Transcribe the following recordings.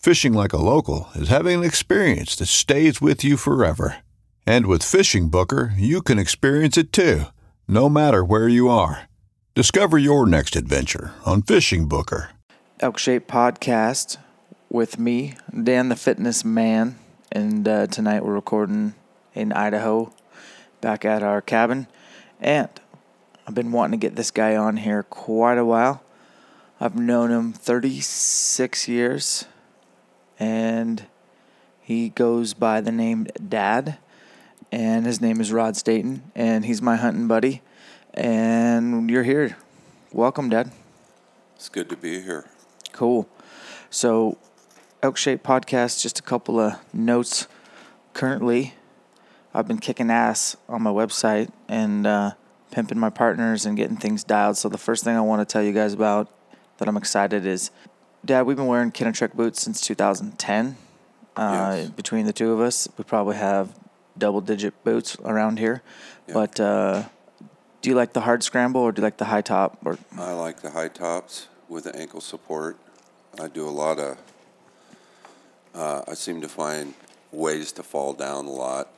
Fishing like a local is having an experience that stays with you forever. And with Fishing Booker, you can experience it too, no matter where you are. Discover your next adventure on Fishing Booker. Elk Shape Podcast with me, Dan the Fitness Man. And uh, tonight we're recording in Idaho back at our cabin. And I've been wanting to get this guy on here quite a while. I've known him 36 years and he goes by the name Dad, and his name is Rod Staton, and he's my hunting buddy. And you're here. Welcome, Dad. It's good to be here. Cool. So, Elk Shape Podcast, just a couple of notes. Currently, I've been kicking ass on my website and uh, pimping my partners and getting things dialed. So, the first thing I want to tell you guys about that I'm excited is Dad, we've been wearing Kenetrek boots since 2010. Uh, Yes. Between the two of us, we probably have double digit boots around here. Yeah. But uh, do you like the hard scramble or do you like the high top? Or I like the high tops with the ankle support. I do a lot of. Uh, I seem to find ways to fall down a lot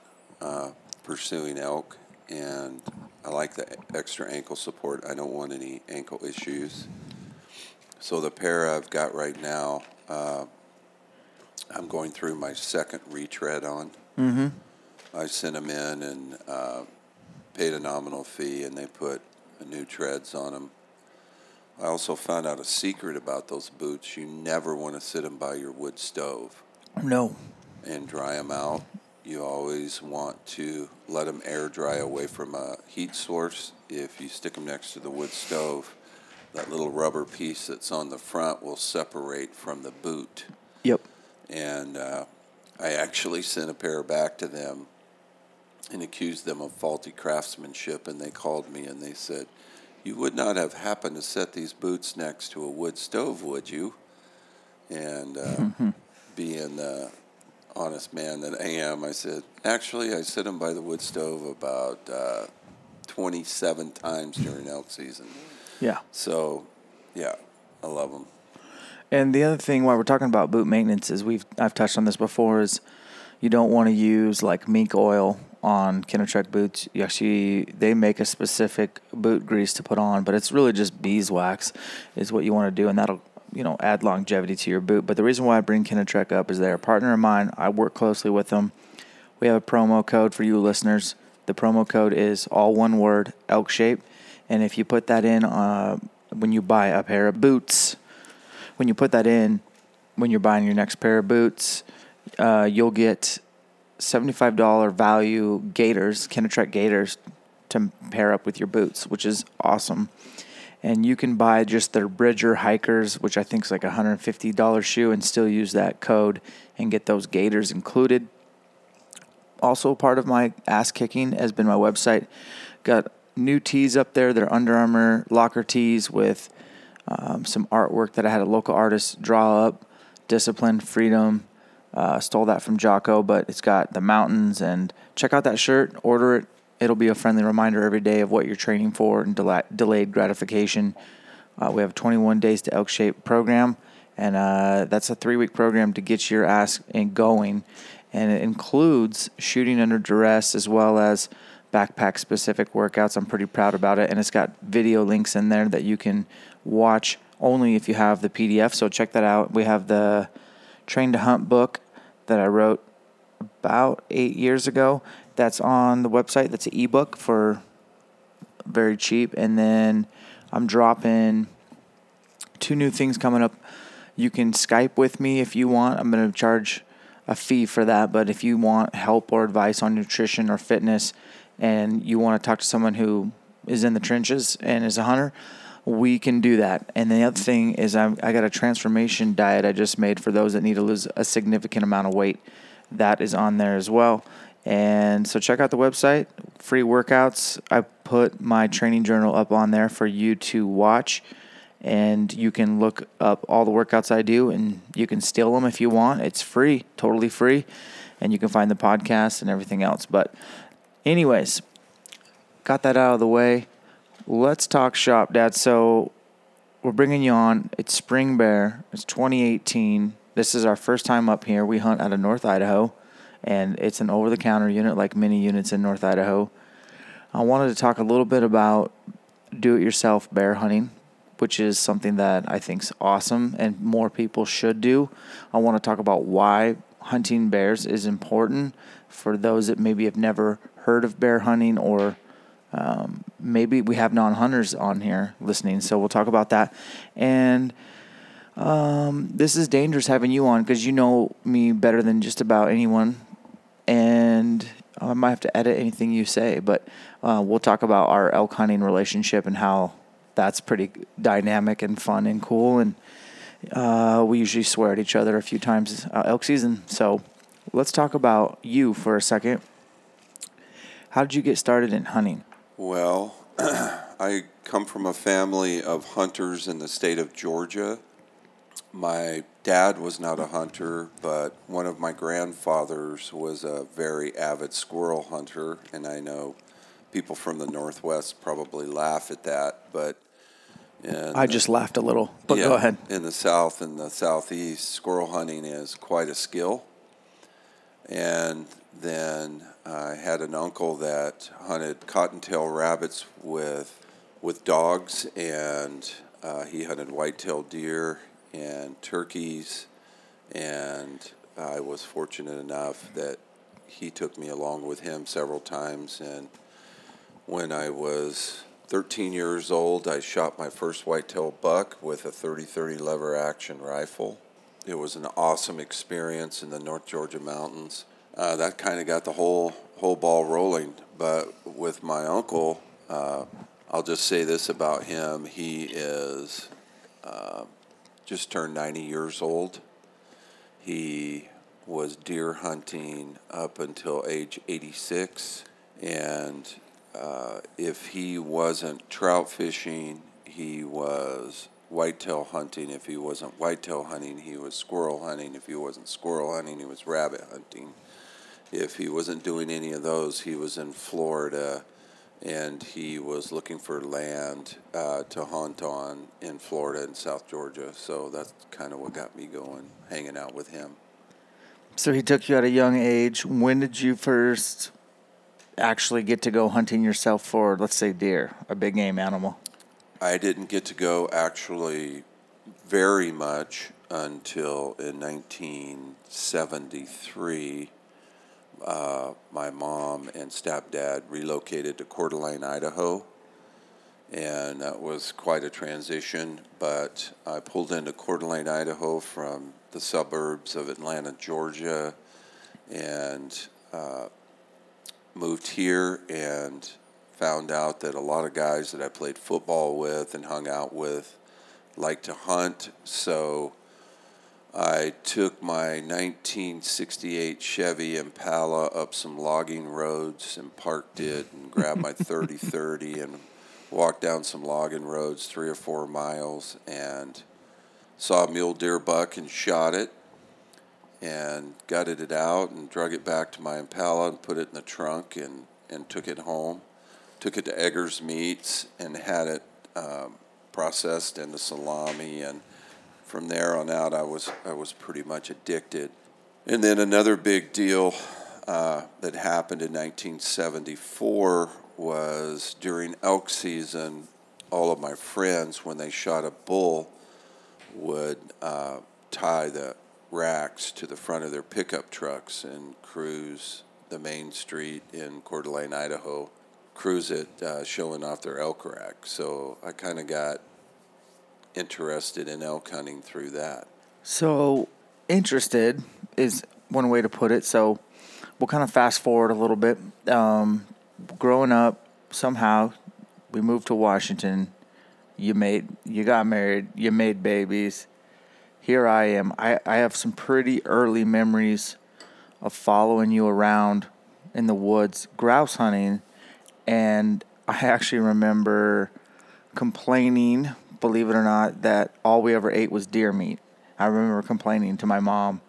uh, pursuing elk, and I like the extra ankle support. I don't want any ankle issues. So the pair I've got right now, uh, I'm going through my second retread on. Mm-hmm. I sent them in and uh, paid a nominal fee, and they put new treads on them. I also found out a secret about those boots. You never want to sit them by your wood stove no? and dry them out. You always want to let them air dry away from a heat source. If you stick them next to the wood stove, that little rubber piece that's on the front will separate from the boot. Yep. And uh, I actually sent a pair back to them and accused them of faulty craftsmanship. And they called me and they said, You would not have happened to set these boots next to a wood stove, would you? And uh, being the honest man that I am, I said, Actually, I set them by the wood stove about uh, 27 times during elk season. Yeah. So, yeah, I love them. And the other thing, while we're talking about boot maintenance, is we've I've touched on this before. Is you don't want to use like mink oil on Kenetrek boots. You actually they make a specific boot grease to put on, but it's really just beeswax is what you want to do, and that'll you know add longevity to your boot. But the reason why I bring Kenetrek up is they're a partner of mine. I work closely with them. We have a promo code for you listeners. The promo code is all one word, elk shape. And if you put that in uh, when you buy a pair of boots, when you put that in, when you're buying your next pair of boots, uh, you'll get $75 value gaiters, Kenetrek gaiters, to pair up with your boots, which is awesome. And you can buy just their Bridger hikers, which I think is like a $150 shoe, and still use that code and get those gaiters included also part of my ass kicking has been my website. Got new tees up there. They're Under Armour locker tees with um, some artwork that I had a local artist draw up. Discipline, freedom, Uh, stole that from Jocko, but it's got the mountains. And check out that shirt. Order it. It'll be a friendly reminder every day of what you're training for and del- delayed gratification. Uh, we have a 21 days to elk shape program, and uh, that's a three week program to get your ass in going. And it includes shooting under duress as well as backpack specific workouts. I'm pretty proud about it. And it's got video links in there that you can watch only if you have the PDF. So check that out. We have the Train to Hunt book that I wrote about eight years ago. That's on the website. That's an ebook for very cheap. And then I'm dropping two new things coming up. You can Skype with me if you want. I'm going to charge a fee for that. But if you want help or advice on nutrition or fitness and you want to talk to someone who is in the trenches and is a hunter, we can do that. And the other thing is, I'm, I got a transformation diet I just made for those that need to lose a significant amount of weight. That is on there as well. And so check out the website, free workouts. I put my training journal up on there for you to watch. And you can look up all the workouts I do and you can steal them if you want. It's free, totally free. And you can find the podcast and everything else. But, anyways, got that out of the way. Let's talk shop, Dad. So we're bringing you on. It's Spring Bear. It's 2018. This is our first time up here. We hunt out of North Idaho, and it's an over-the-counter unit like many units in North Idaho. I wanted to talk a little bit about do-it-yourself bear hunting, which is something that I think is awesome and more people should do. I want to talk about why hunting bears is important for those that maybe have never heard of bear hunting or um, maybe we have non-hunters on here listening, so we'll talk about that. And um, this is dangerous having you on because you know me better than just about anyone, and I might have to edit anything you say, but uh, we'll talk about our elk hunting relationship and how that's pretty dynamic and fun and cool. And uh, we usually swear at each other a few times uh, elk season. So let's talk about you for a second. How did you get started in hunting? Well, I come from a family of hunters in the state of Georgia. My dad was not a hunter, but one of my grandfathers was a very avid squirrel hunter, and I know people from the Northwest probably laugh at that, but in I just laughed a little, but yeah, go ahead. In the South and the Southeast, squirrel hunting is quite a skill. And then I had an uncle that hunted cottontail rabbits with with dogs, and uh, he hunted white-tailed deer and turkeys. And I was fortunate enough that he took me along with him several times. And when I was 13 years old, I shot my first whitetail buck with a 30-30 lever action rifle. It was an awesome experience in the North Georgia mountains. Uh, that kind of got the whole whole ball rolling. But with my uncle, uh, I'll just say this about him: he is uh, just turned 90 years old. He was deer hunting up until age 86, and uh, if he wasn't trout fishing, he was whitetail hunting. If he wasn't whitetail hunting, he was squirrel hunting. If he wasn't squirrel hunting, he was rabbit hunting. If he wasn't doing any of those, he was in Florida and he was looking for land uh, to hunt on in Florida and South Georgia. So that's kind of what got me going, hanging out with him. So he took you at a young age. When did you first actually get to go hunting yourself for, let's say, deer, a big game animal? I didn't get to go actually very much until in 1973. Uh, my mom and stepdad relocated to Coeur d'Alene, Idaho, and that was quite a transition. But I pulled into Coeur d'Alene, Idaho from the suburbs of Atlanta, Georgia, and uh, moved here and found out that a lot of guys that I played football with and hung out with like to hunt. So I took my 1968 Chevy Impala up some logging roads and parked it and grabbed my 3030 and walked down some logging roads three or four miles and saw a mule deer buck and shot it. and gutted it out and drug it back to my Impala and put it in the trunk and, and took it home. Took it to Eggers Meats and had it um, processed into salami. And from there on out, I was, I was pretty much addicted. And then another big deal uh, that happened in 1974 was during elk season, all of my friends, when they shot a bull, would uh, tie the racks to the front of their pickup trucks and cruise the main street in Coeur d'Alene, Idaho, cruise it, uh, showing off their elk rack. So I kind of got interested in elk hunting through that. So, interested is one way to put it. So, we'll kind of fast forward a little bit. Um, growing up, somehow we moved to Washington. You made, you got married, you made babies. Here I am. I, I have some pretty early memories of following you around in the woods, grouse hunting, and I actually remember complaining, believe it or not, that all we ever ate was deer meat. I remember complaining to my mom,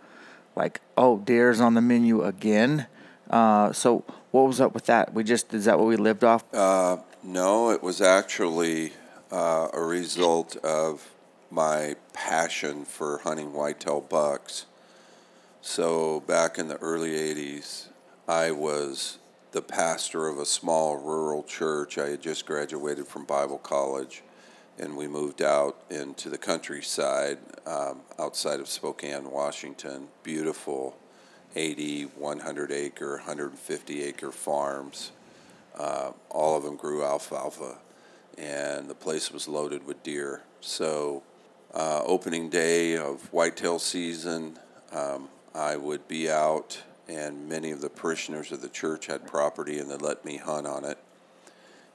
like, "Oh, deer's on the menu again." Uh, so, what was up with that? We just is that what we lived off? Uh, no, it was actually uh, a result of my passion for hunting whitetail bucks. So back in the early '80s, I was the pastor of a small rural church. I had just graduated from Bible college, and we moved out into the countryside um, outside of Spokane, Washington. Beautiful 80, 100 acre, 150 acre farms. Uh, all of them grew alfalfa, and the place was loaded with deer. So, uh, opening day of whitetail season, um, I would be out, and many of the parishioners of the church had property, and they let me hunt on it.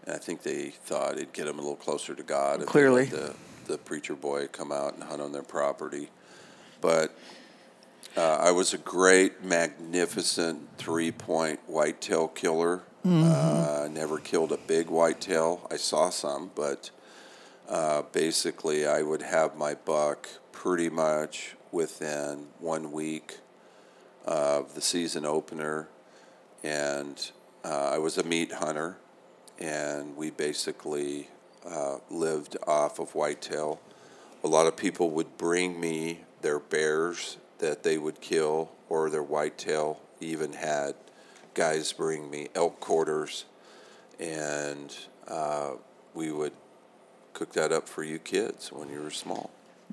And I think they thought it'd get them a little closer to God. if Clearly. the the preacher boy come out and hunt on their property, but uh, I was a great, magnificent three point whitetail killer. Uh, never killed a big whitetail. I saw some, but uh, basically, I would have my buck pretty much within one week of the season opener. And uh, I was a meat hunter, and we basically uh, lived off of whitetail. A lot of people would bring me their bears that they would kill or their whitetail. Even had guys bring me elk quarters, and uh, we would cook that up for you kids when you were small.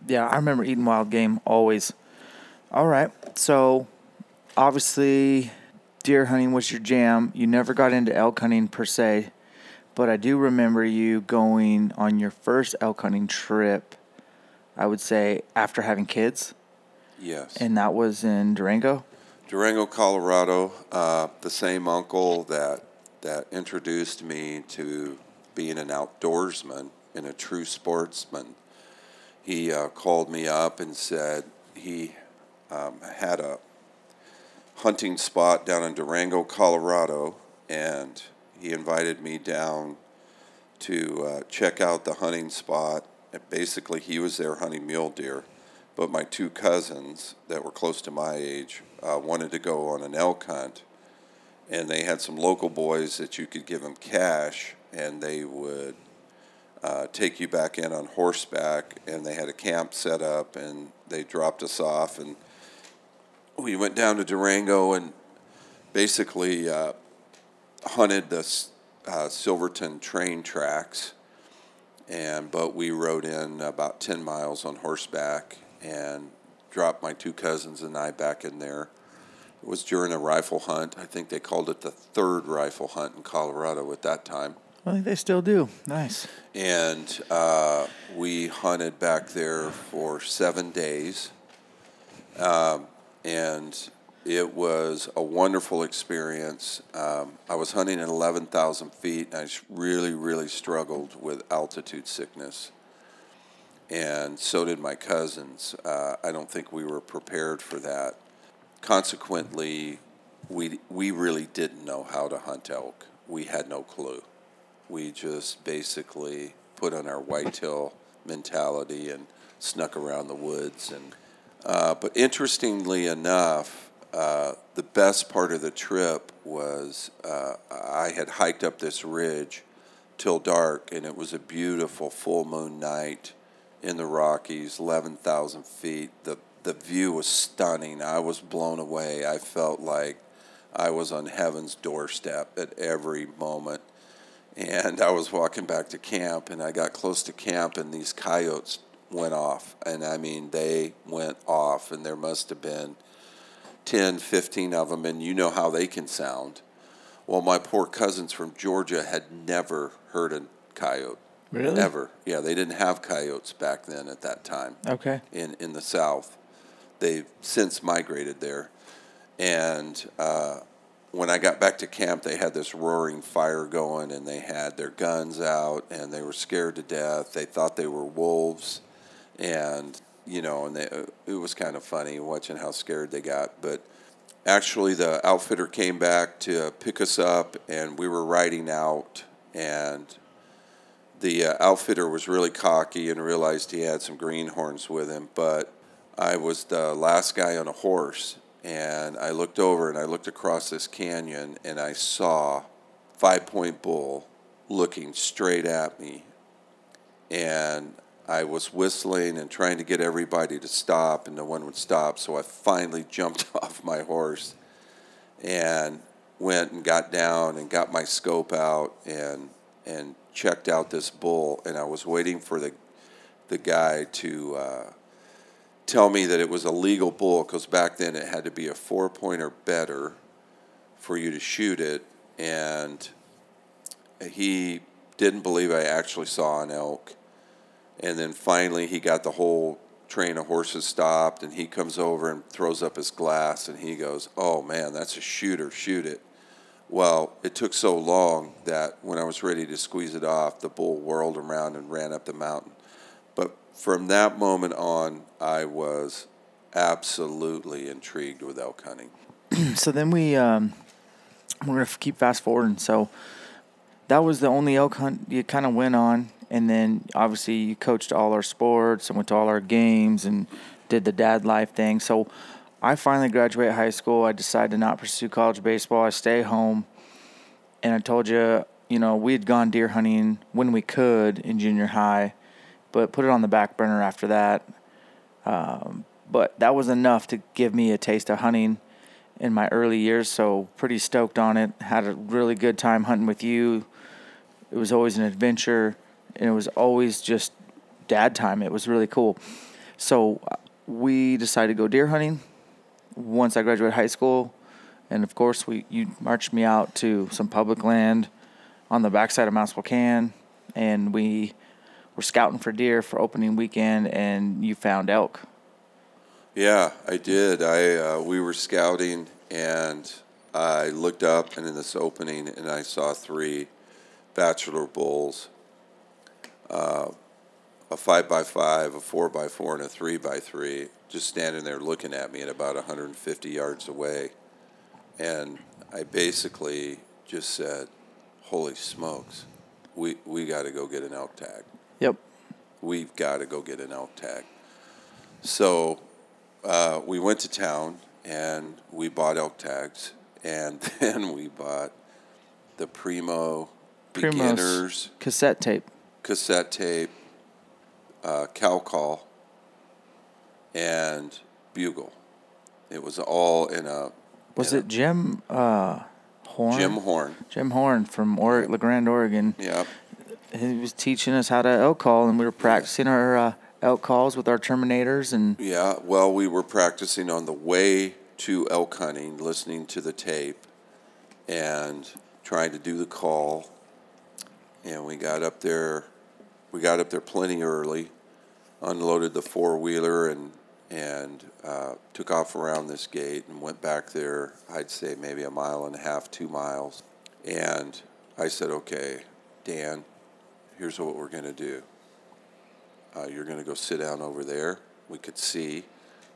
Yeah, I remember eating wild game always. All right. So, obviously, deer hunting was your jam. You never got into elk hunting per se, but I do remember you going on your first elk hunting trip, I would say, after having kids, Yes. and that was in Durango. Durango, Colorado. Uh, the same uncle that that introduced me to being an outdoorsman and a true sportsman. He uh, called me up and said he um, had a hunting spot down in Durango, Colorado, and he invited me down to uh, check out the hunting spot. And basically, he was there hunting mule deer, but my two cousins that were close to my age uh, wanted to go on an elk hunt, and they had some local boys that you could give them cash, and they would uh, take you back in on horseback, and they had a camp set up, and they dropped us off, and we went down to Durango and basically uh, hunted the uh, Silverton train tracks, and but we rode in about ten miles on horseback and dropped my two cousins and I back in there. It was during a rifle hunt. I think they called it the third rifle hunt in Colorado at that time I think they still do. Nice. and uh, we hunted back there for seven days. Um, and it was a wonderful experience. Um, I was hunting at 11,000 feet, and I really, really struggled with altitude sickness. And so did my cousins. Uh, I don't think we were prepared for that. Consequently, we, we really didn't know how to hunt elk. We had no clue we just basically put on our whitetail mentality and snuck around the woods and Uh, but interestingly enough, uh, the best part of the trip was uh, I had hiked up this ridge till dark, and it was a beautiful full moon night in the Rockies, 11,000 feet. The, the view was stunning. I was blown away. I felt like I was on heaven's doorstep at every moment. And I was walking back to camp, and I got close to camp, and these coyotes went off. And I mean, they went off, and there must have been 10, 15 of them, and you know how they can sound. Well, my poor cousins from Georgia had never heard a coyote. Really? Ever. Yeah, they didn't have coyotes back then at that time Okay. in, in the South. They've since migrated there. And uh, when I got back to camp, they had this roaring fire going and they had their guns out and they were scared to death. They thought they were wolves. And, you know, and they, it was kind of funny watching how scared they got. But actually, the outfitter came back to pick us up and we were riding out. And the uh, outfitter was really cocky and realized he had some greenhorns with him, but I was the last guy on a horse, and I looked over and I looked across this canyon and I saw Five Point Bull looking straight at me, and I was whistling and trying to get everybody to stop, and no one would stop, so I finally jumped off my horse and went and got down and got my scope out and and checked out this bull and I was waiting for the the guy to uh, tell me that it was a legal bull because back then it had to be a four point or better for you to shoot it and he didn't believe I actually saw an elk and then finally he got the whole train of horses stopped and he comes over and throws up his glass and he goes oh man that's a shooter shoot it. Well it took so long that when i was ready to squeeze it off the bull whirled around and ran up the mountain. But from that moment on i was absolutely intrigued with elk hunting. So then we um, we're gonna keep fast forwarding. So that was the only elk hunt you kind of went on, and then obviously you coached all our sports and went to all our games and did the dad life thing. So I finally graduated high school. I decided to not pursue college baseball. I stay home, and I told you, you know, we had gone deer hunting when we could in junior high, but put it on the back burner after that. Um, but that was enough to give me a taste of hunting in my early years, so pretty stoked on it. Had a really good time hunting with you. It was always an adventure, and it was always just dad time. It was really cool. So we decided to go deer hunting once I graduated high school, and of course we you marched me out to some public land on the backside of Mount Spokane, and we were scouting for deer for opening weekend, and you found elk. Yeah, I did. I uh, we were scouting, and I looked up, and in this opening, and I saw three bachelor bulls, uh, a five by five, a four by four, and a three by three, just standing there looking at me at about 150 yards away, and I basically just said, "Holy smokes, we we got to go get an elk tag." Yep. we've got to go get an elk tag. So uh, we went to town and we bought elk tags, and then we bought the Primo Primos beginners cassette tape. Cassette tape, uh, cow call, and bugle. It was all in a Was in it Jim uh, Horn? Jim Horn. Jim Horn from or- La Grande, Oregon. Yeah, He was teaching us how to elk call, and we were practicing our uh, elk calls with our terminators. And Yeah, well, we were practicing on the way to elk hunting, listening to the tape, and trying to do the call. And we got up there, we got up there plenty early, unloaded the four wheeler, and and uh, took off around this gate and went back there. I'd say maybe a mile and a half, two miles. And I said, "Okay, Dan, here's what we're going to do." Uh, you're going to go sit down over there. We could see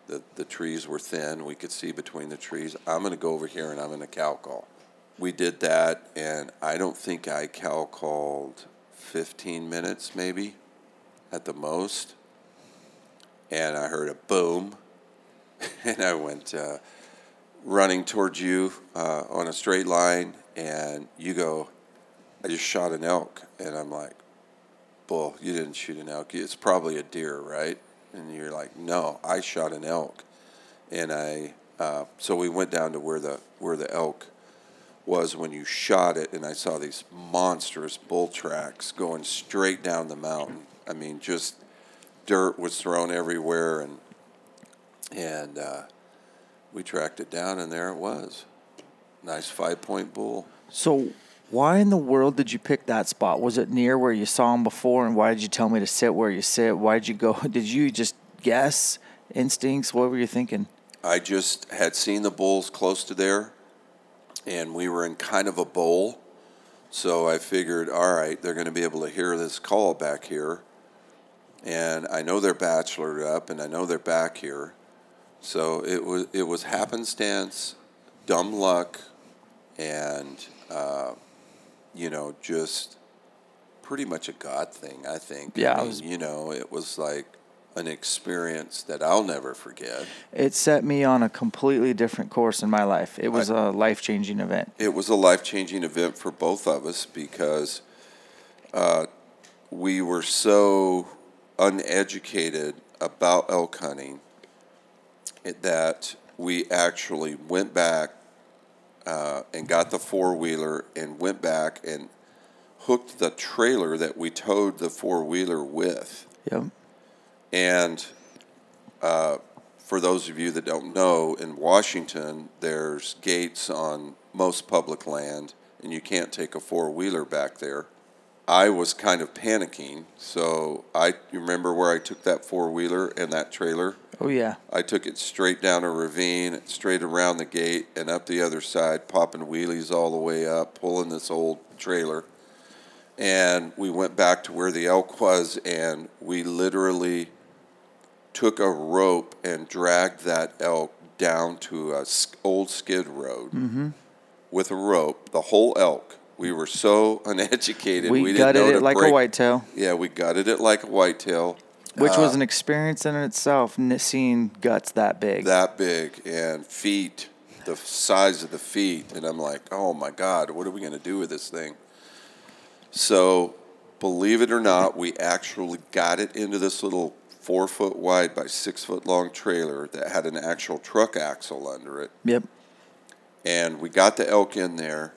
the the trees were thin. We could see between the trees. I'm going to go over here and I'm going to cow call. We did that, and I don't think I cow called 15 minutes, maybe, at the most. And I heard a boom, and I went uh, running towards you uh, on a straight line, and you go, I just shot an elk. And I'm like, Bull, you didn't shoot an elk. It's probably a deer, right? And you're like, No, I shot an elk. And I, uh, so we went down to where the where the elk was when you shot it, and I saw these monstrous bull tracks going straight down the mountain. I mean, just dirt was thrown everywhere, and and uh, we tracked it down, and there it was. Nice five point bull. So, why in the world did you pick that spot? Was it near where you saw him before, and why did you tell me to sit where you sit? Why did you go? Did you just guess instincts? What were you thinking? I just had seen the bulls close to there, and we were in kind of a bowl. So I figured, all right, they're going to be able to hear this call back here. And I know they're bachelored up, and I know they're back here. So it was it was happenstance, dumb luck, and uh, you know just pretty much a God thing. I think. Yeah, I mean, was- you know, it was like an experience that I'll never forget. It set me on a completely different course in my life. It was a life changing event. it was a life changing event for both of us because uh, we were so uneducated about elk hunting that we actually went back uh, and got the four wheeler and went back and hooked the trailer that we towed the four wheeler with. Yep. And uh, for those of you that don't know, in Washington, there's gates on most public land, and you can't take a four wheeler back there. I was kind of panicking, so I you remember where I took that four wheeler and that trailer. Oh yeah. I took it straight down a ravine, straight around the gate, and up the other side, popping wheelies all the way up, pulling this old trailer. And we went back to where the elk was, and we literally took a rope and dragged that elk down to a old skid road mm-hmm. with a rope. The whole elk. We were so uneducated. We, didn't gutted it like break- a whitetail, Yeah, we gutted it like a whitetail. which was uh, an experience in itself. Seeing guts that big. that big and feet the size of the feet and i'm like oh my god what are we going to do with this thing so believe it or not we actually got it into this little four foot wide by six foot long trailer that had an actual truck axle under it yep. and we got the elk in there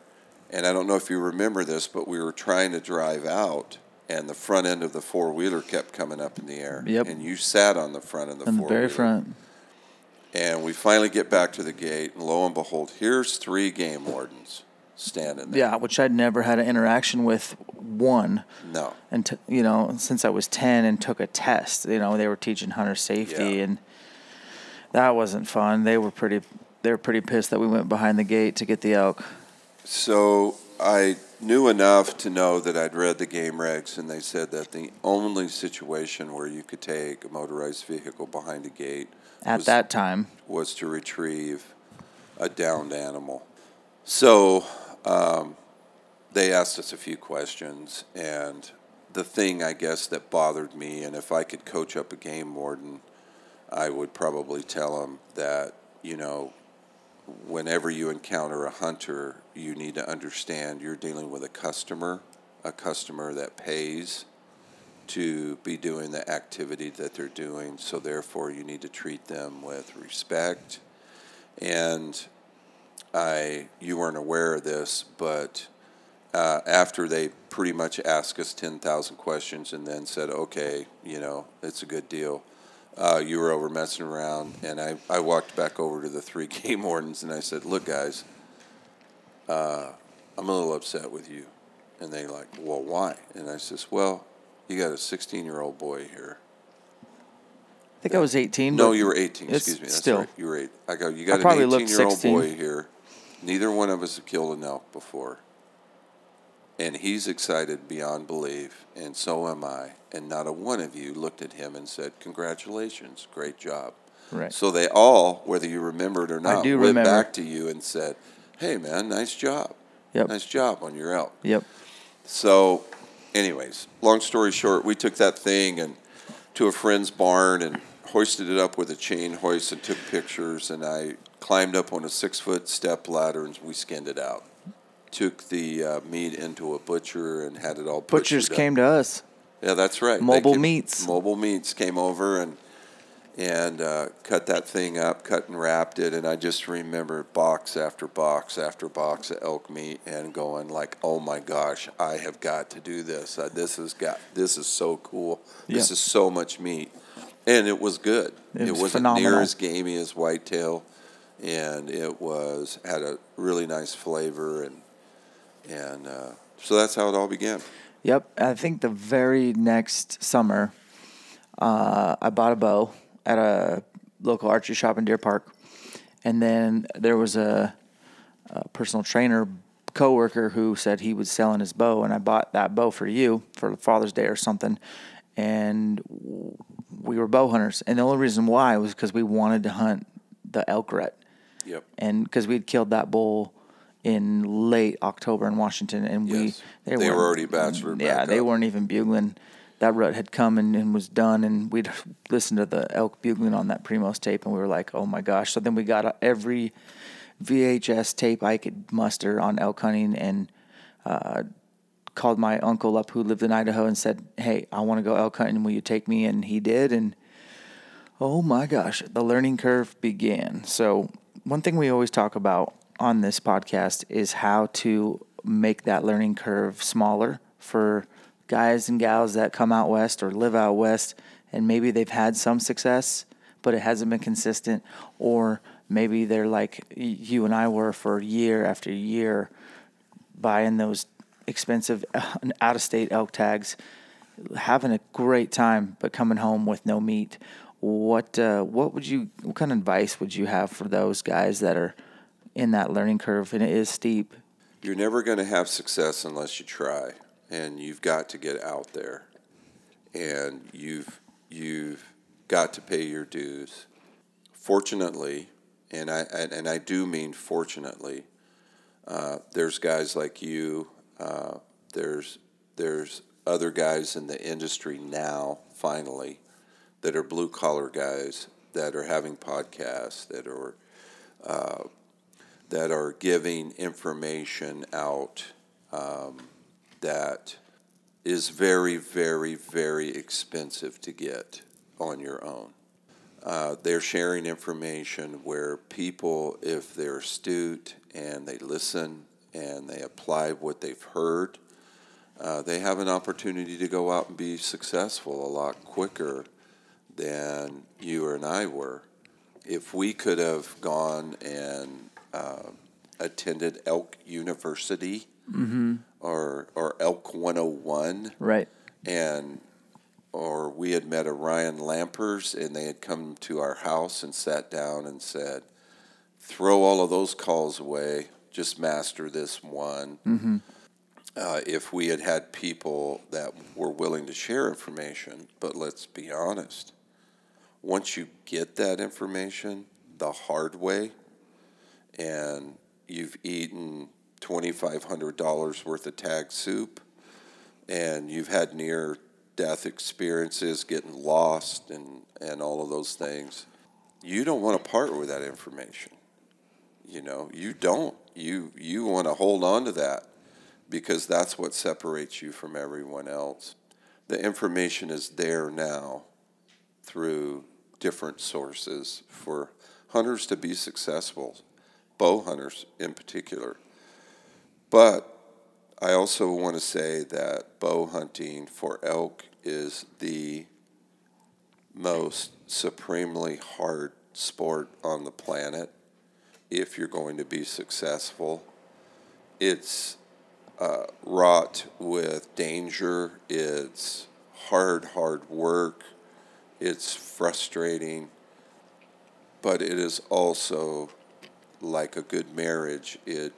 and i don't know if you remember this but we were trying to drive out and the front end of the four wheeler kept coming up in the air Yep. and you sat on the front of the four very front. and we finally get back to the gate, and lo and behold, here's three game wardens standing there. Yeah, which I'd never had an interaction with one. No. and t- you know since I was ten and took a test. You know they were teaching hunter safety, Yeah. and that wasn't fun. They were pretty they were pretty pissed that we went behind the gate to get the elk. So I knew enough to know that I'd read the game regs, and they said that the only situation where you could take a motorized vehicle behind a gate At was, that time, was to retrieve a downed animal. So um, they asked us a few questions, and the thing I guess that bothered me, and if I could coach up a game warden, I would probably tell them that you know, whenever you encounter a hunter, you need to understand you're dealing with a customer, a customer that pays to be doing the activity that they're doing. So therefore, you need to treat them with respect. And I, you weren't aware of this, but uh, after they pretty much asked us 10,000 questions and then said, okay, you know, it's a good deal. Uh, you were over messing around, and I, I walked back over to the three game wardens and I said, look, guys, uh, I'm a little upset with you. And they like, well, why? And I says, well, you got a 16 year old boy here. I think I was eighteen. No, you were 18. Excuse me. That's still- right. You were eight. I go. You got an 18 year old boy here. Neither one of us have killed an elk before, and he's excited beyond belief, and so am I. And not a one of you looked at him and said, "Congratulations, great job." Right. So they all, whether you remember it or not, do went remember. back to you and said, "Hey, man, nice job. Yep. Nice job on your elk." Yep. So, anyways, long story short, we took that thing and to a friend's barn and hoisted it up with a chain hoist and took pictures. And I climbed up on a six foot step ladder and we skinned it out. Took the uh, meat into a butcher and had it all. Butchers came to us. Yeah, that's right. Mobile came- Meats. Mobile Meats came over and and uh, cut that thing up, cut and wrapped it, and I just remember box after box after box of elk meat, and going like, "Oh my gosh, I have got to do this. Uh, this has got this is so cool. This Yeah. is so much meat." And it was good. It was wasn't near as gamey as whitetail, and it was had a really nice flavor, and and uh, so that's how it all began. Yep. I think the very next summer, uh, I bought a bow at a local archery shop in Deer Park, and then there was a, a personal trainer coworker who said he was selling his bow, and I bought that bow for you for Father's Day or something, and we were bow hunters, and the only reason why was because we wanted to hunt the elk rut Yep. and because we'd killed that bull in late October in Washington, and Yes. we They were weren't- already bachelor Yeah, they up. weren't even bugling. That rut had come and, and was done, and we'd listened to the elk bugling on that Primos tape, and we were like, "Oh my gosh!" So then we got every VHS tape I could muster on elk hunting, and uh, called my uncle up who lived in Idaho and said, "Hey, I want to go elk hunting. Will you take me?" And he did, and Oh my gosh, the learning curve began. So, one thing we always talk about on this podcast is how to make that learning curve smaller for guys and gals that come out west or live out west and maybe they've had some success, but it hasn't been consistent, or maybe they're like you and I were for year after year buying those expensive uh, out of state elk tags, having a great time, but coming home with no meat. What uh, what would you what kind of advice would you have for those guys that are in that learning curve and it is steep? You're never going to have success unless you try, and you've got to get out there, and you've you've got to pay your dues. Fortunately, and I and, I do mean fortunately, uh, there's guys like you. Uh, there's there's other guys in the industry now. Finally, that are blue collar guys that are having podcasts that are that are giving information out um, that is very, very, very expensive to get on your own. Uh, they're sharing information where people, if they're astute and they listen and they apply what they've heard, uh, they have an opportunity to go out and be successful a lot quicker than you and I were. If we could have gone and uh, attended Elk University or or Elk 101 Right. and or we had met a Ryan Lampers and they had come to our house and sat down and said, throw all of those calls away, just master this one. Uh, if we had had people that were willing to share information, but let's be honest, once you get that information the hard way and you've eaten $2,500 worth of tag soup, and you've had near death experiences, getting lost, and, and all of those things, you don't want to part with that information. You know, you don't. You you want to hold on to that because that's what separates you from everyone else. The information is there now through different sources for hunters to be successful, bow hunters in particular. But I also want to say that bow hunting for elk is the most supremely hard sport on the planet if you're going to be successful. It's uh, wrought with danger, it's hard, hard work, it's frustrating, but it is also like a good marriage. It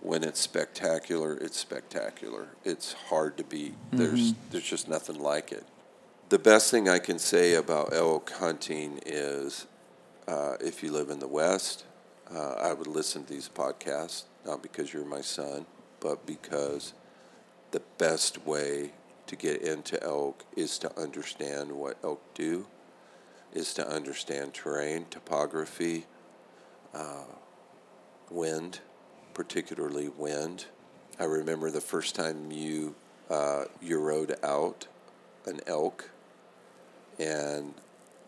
when it's spectacular, it's spectacular. It's hard to beat. There's there's just nothing like it. The best thing I can say about elk hunting is, uh, if you live in the West, uh, I would listen to these podcasts not because you're my son, but because the best way to get into elk is to understand what elk do, is to understand terrain, topography, uh, wind, particularly wind. I remember the first time you uh, you rode out an elk, and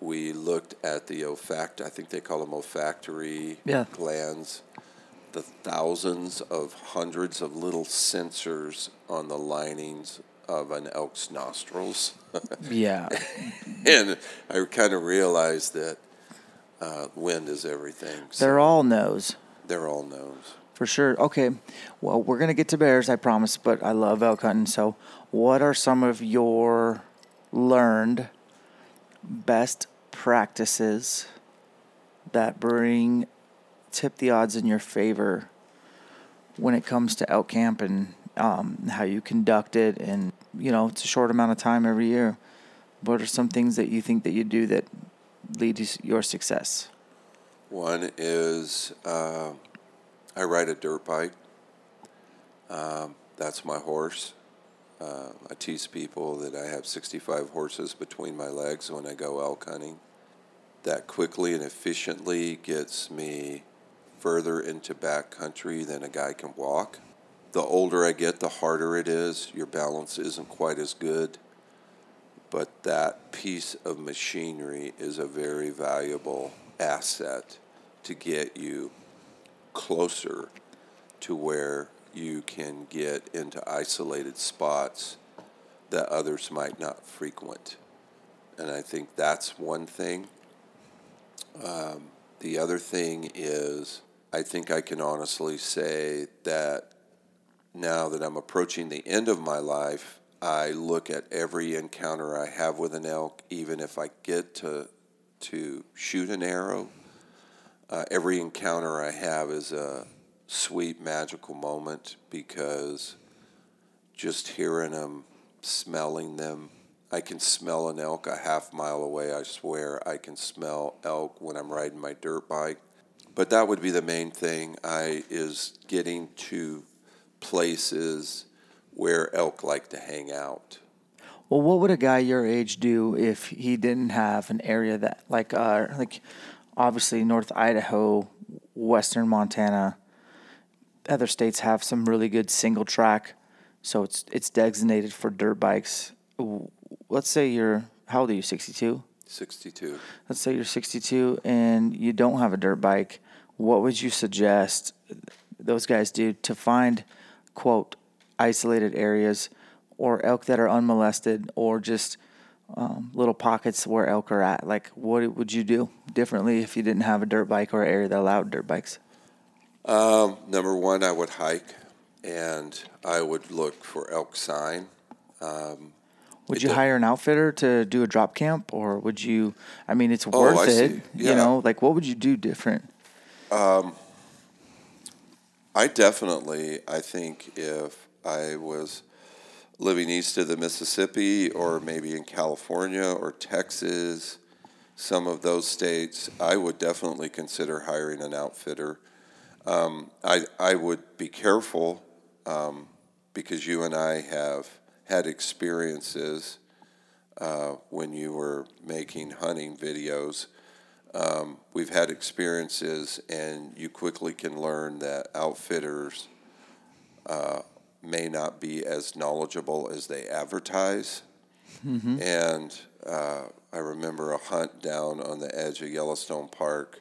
we looked at the olfact. I think they call them olfactory Yeah. glands. The thousands of hundreds of little sensors on the linings of an elk's nostrils. Yeah. and I kind of realized that uh, wind is everything. So They're all nose. they're all nose. For sure. Okay. Well, we're going to get to bears, I promise, but I love elk hunting. So, what are some of your learned best practices that bring tip the odds in your favor when it comes to elk camp and um, how you conduct it? And, you know, it's a short amount of time every year. What are some things that you think that you do that lead to your success? One is uh, I ride a dirt bike. Um, that's my horse. Uh, I tease people that I have 65 horses between my legs when I go elk hunting. That quickly and efficiently gets me further into back country than a guy can walk. The older I get, the harder it is. Your balance isn't quite as good. But that piece of machinery is a very valuable asset to get you closer to where you can get into isolated spots that others might not frequent. And I think that's one thing. Um, the other thing is, I think I can honestly say that now that I'm approaching the end of my life, I look at every encounter I have with an elk, even if I get to to shoot an arrow. Uh, every encounter I have is a sweet, magical moment because just hearing them, smelling them. I can smell an elk a half mile away. I swear I can smell elk when I'm riding my dirt bike. But that would be the main thing. I is getting to places where elk like to hang out. Well, what would a guy your age do if he didn't have an area that, like, uh, like, obviously North Idaho, Western Montana, other states have some really good single track, so it's it's designated for dirt bikes. Let's say you're how old are you? Sixty two. 62. Let's say you're sixty two and you don't have a dirt bike. What would you suggest those guys do to find quote isolated areas or elk that are unmolested or just um, little pockets where elk are at. Like, what would you do differently if you didn't have a dirt bike or an area that allowed dirt bikes? Um, number one, I would hike and I would look for elk sign. Um, Would you de- hire an outfitter to do a drop camp, or would you? I mean, it's Oh, worth I it. see. You know, like what would you do different? I definitely, I think if I was living east of the Mississippi or maybe in California or Texas, some of those states, I would definitely consider hiring an outfitter. Um, I, I would be careful um, because you and I have had experiences uh, when you were making hunting videos um, we've had experiences, and you quickly can learn that outfitters uh, may not be as knowledgeable as they advertise. And uh, I remember a hunt down on the edge of Yellowstone Park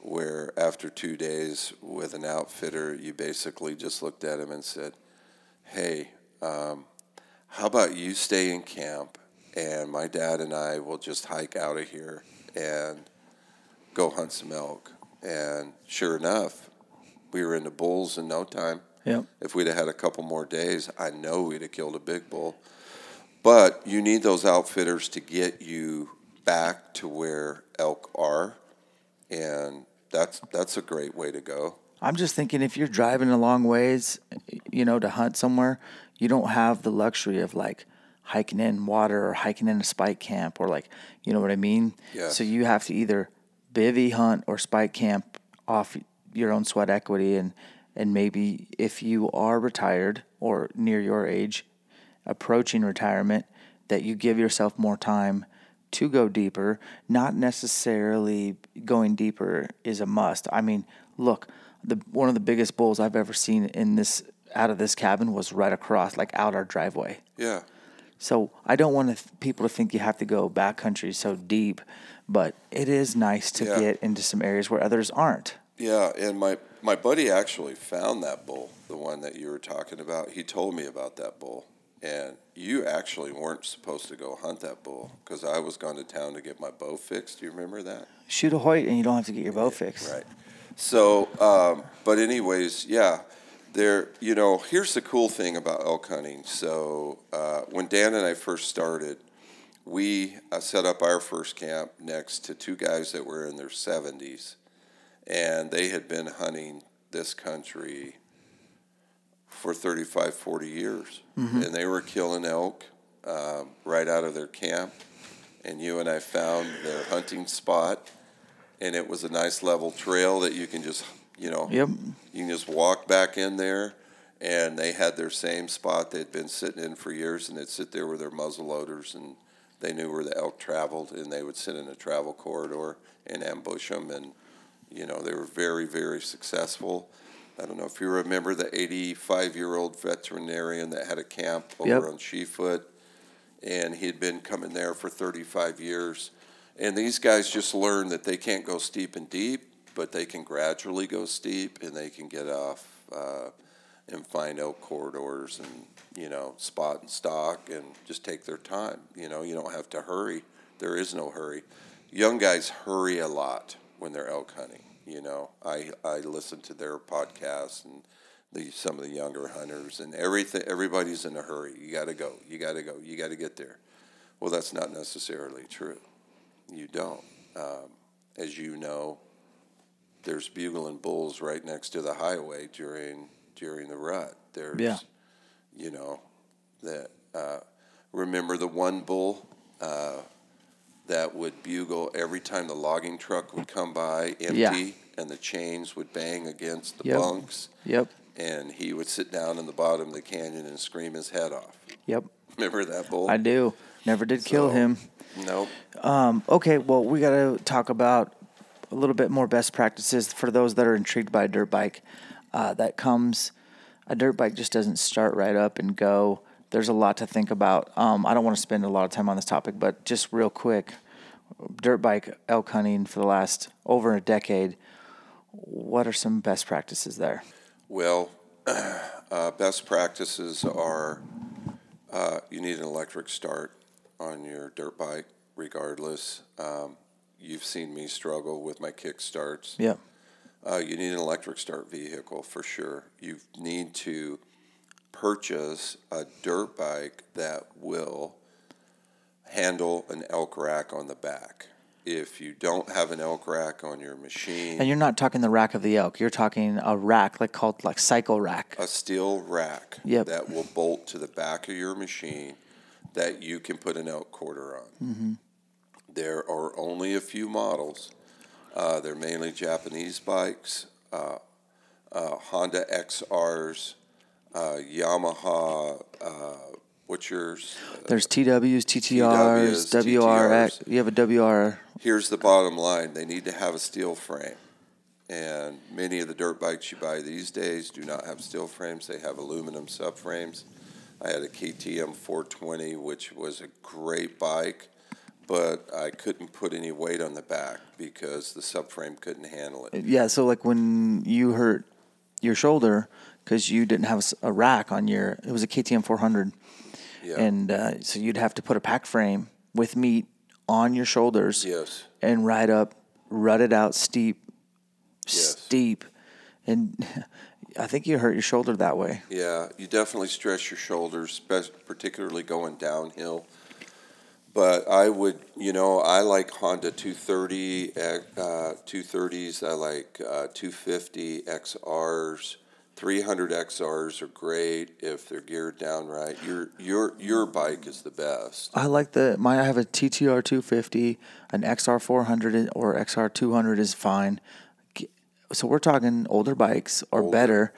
where, after two days with an outfitter, you basically just looked at him and said, Hey, um, how about you stay in camp, and my dad and I will just hike out of here and go hunt some elk. And sure enough, we were into bulls in no time. Yep. If we'd have had a couple more days, I know we'd have killed a big bull. But you need those outfitters to get you back to where elk are, and that's that's a great way to go. I'm just thinking if you're driving a long ways, you know, to hunt somewhere, you don't have the luxury of like hiking in water or hiking in a spike camp or like, you know what I mean? Yes. So you have to either bivy hunt or spike camp off your own sweat equity and and maybe if you are retired or near your age, approaching retirement, that you give yourself more time to go deeper, not necessarily going deeper is a must. I mean, look, the one of the biggest bulls I've ever seen in this out of this cabin was right across, like out our driveway. Yeah. So I don't want people to think you have to go backcountry so deep, but it is nice to Yeah. get into some areas where others aren't. Yeah, and my my buddy actually found that bull, the one that you were talking about. He told me about that bull, and you actually weren't supposed to go hunt that bull because I was going to town to get my bow fixed. Do you remember that? Shoot a Hoyt and you don't have to get your bow fixed. Right. So, um, but anyways, yeah, there. You know, here's the cool thing about elk hunting. So, uh, when Dan and I first started, we uh, set up our first camp next to two guys that were in their 70s, and they had been hunting this country for 35, 40 years, and they were killing elk um, right out of their camp. And you and I found their hunting spot, and it was a nice level trail that you can just, you know, Yep. you can just walk back in there. And they had their same spot they'd been sitting in for years, and they'd sit there with their muzzle loaders, and they knew where the elk traveled, and they would sit in a travel corridor and ambush them. And you know, they were very, very successful. I don't know if you remember the 85 year old veterinarian that had a camp over Yep. on Sheafoot, and he had been coming there for 35 years. And these guys just learned that they can't go steep and deep, but they can gradually go steep and they can get off uh, and find elk corridors and, you know, spot and stock and just take their time. You know, you don't have to hurry. There is no hurry. Young guys hurry a lot when they're elk hunting. You know, I, I listen to their podcasts and the, some of the younger hunters and everything. Everybody's in a hurry. You got to go. You got to go. You got to get there. Well, that's not necessarily true. You don't. Um, as you know, there's bugling bulls right next to the highway during during the rut. There's, Yeah. You know, that. Uh, remember the one bull uh, that would bugle every time the logging truck would come by, empty, Yeah. and the chains would bang against the Yep. bunks, Yep. and he would sit down in the bottom of the canyon and scream his head off. Yep. Remember that bull? I do. Never did kill him. Nope. Um, okay, well, we got to talk about a little bit more best practices for those that are intrigued by a dirt bike. Uh, that comes, a dirt bike just doesn't start right up and go. There's a lot to think about. Um, I don't want to spend a lot of time on this topic, but just real quick, dirt bike elk hunting for the last over a decade. What are some best practices there? Well, uh, best practices are uh, you need an electric start on your dirt bike, regardless. Um, you've seen me struggle with my kick starts. Yep. Uh, you need an electric start vehicle for sure. You need to purchase a dirt bike that will handle an elk rack on the back. If you don't have an elk rack on your machine, And you're not talking the rack of the elk. You're talking a rack like called like cycle rack. a steel rack Yep. that will bolt to the back of your machine that you can put an elk quarter on. Mm-hmm. There are only a few models. Uh, they're mainly Japanese bikes, uh, uh, Honda XRs, uh, Yamaha. Uh, what's yours? There's TWs, TTRs, TWs, WRX. You have a WR. Here's the bottom line: they need to have a steel frame. And many of the dirt bikes you buy these days do not have steel frames; they have aluminum subframes. I had a KTM 420, which was a great bike, but I couldn't put any weight on the back because the subframe couldn't handle it. Yeah, so like when you hurt your shoulder because you didn't have a rack on your, it was a KTM 400, Yeah. and uh, so you'd have to put a pack frame with meat on your shoulders yes. and ride up, rut it out steep, Yes. steep, and I think you hurt your shoulder that way. Yeah, you definitely stress your shoulders, particularly going downhill. But I would, you know, I like Honda 230, uh, 230s. I like uh, 250 XRs. 300 XRs are great if they're geared down right. Your your your bike is the best. I like the my. I have a TTR 250, an XR 400 or XR 200 is fine. So we're talking older bikes or Older. better,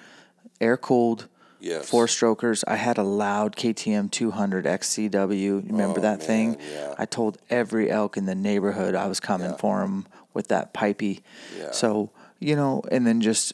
air cooled. Yes. four strokers. I had a loud KTM 200 XCW. Remember Oh, that thing? yeah. I told every elk in the neighborhood I was coming Yeah. for him with that pipey. Yeah. So you know, and then just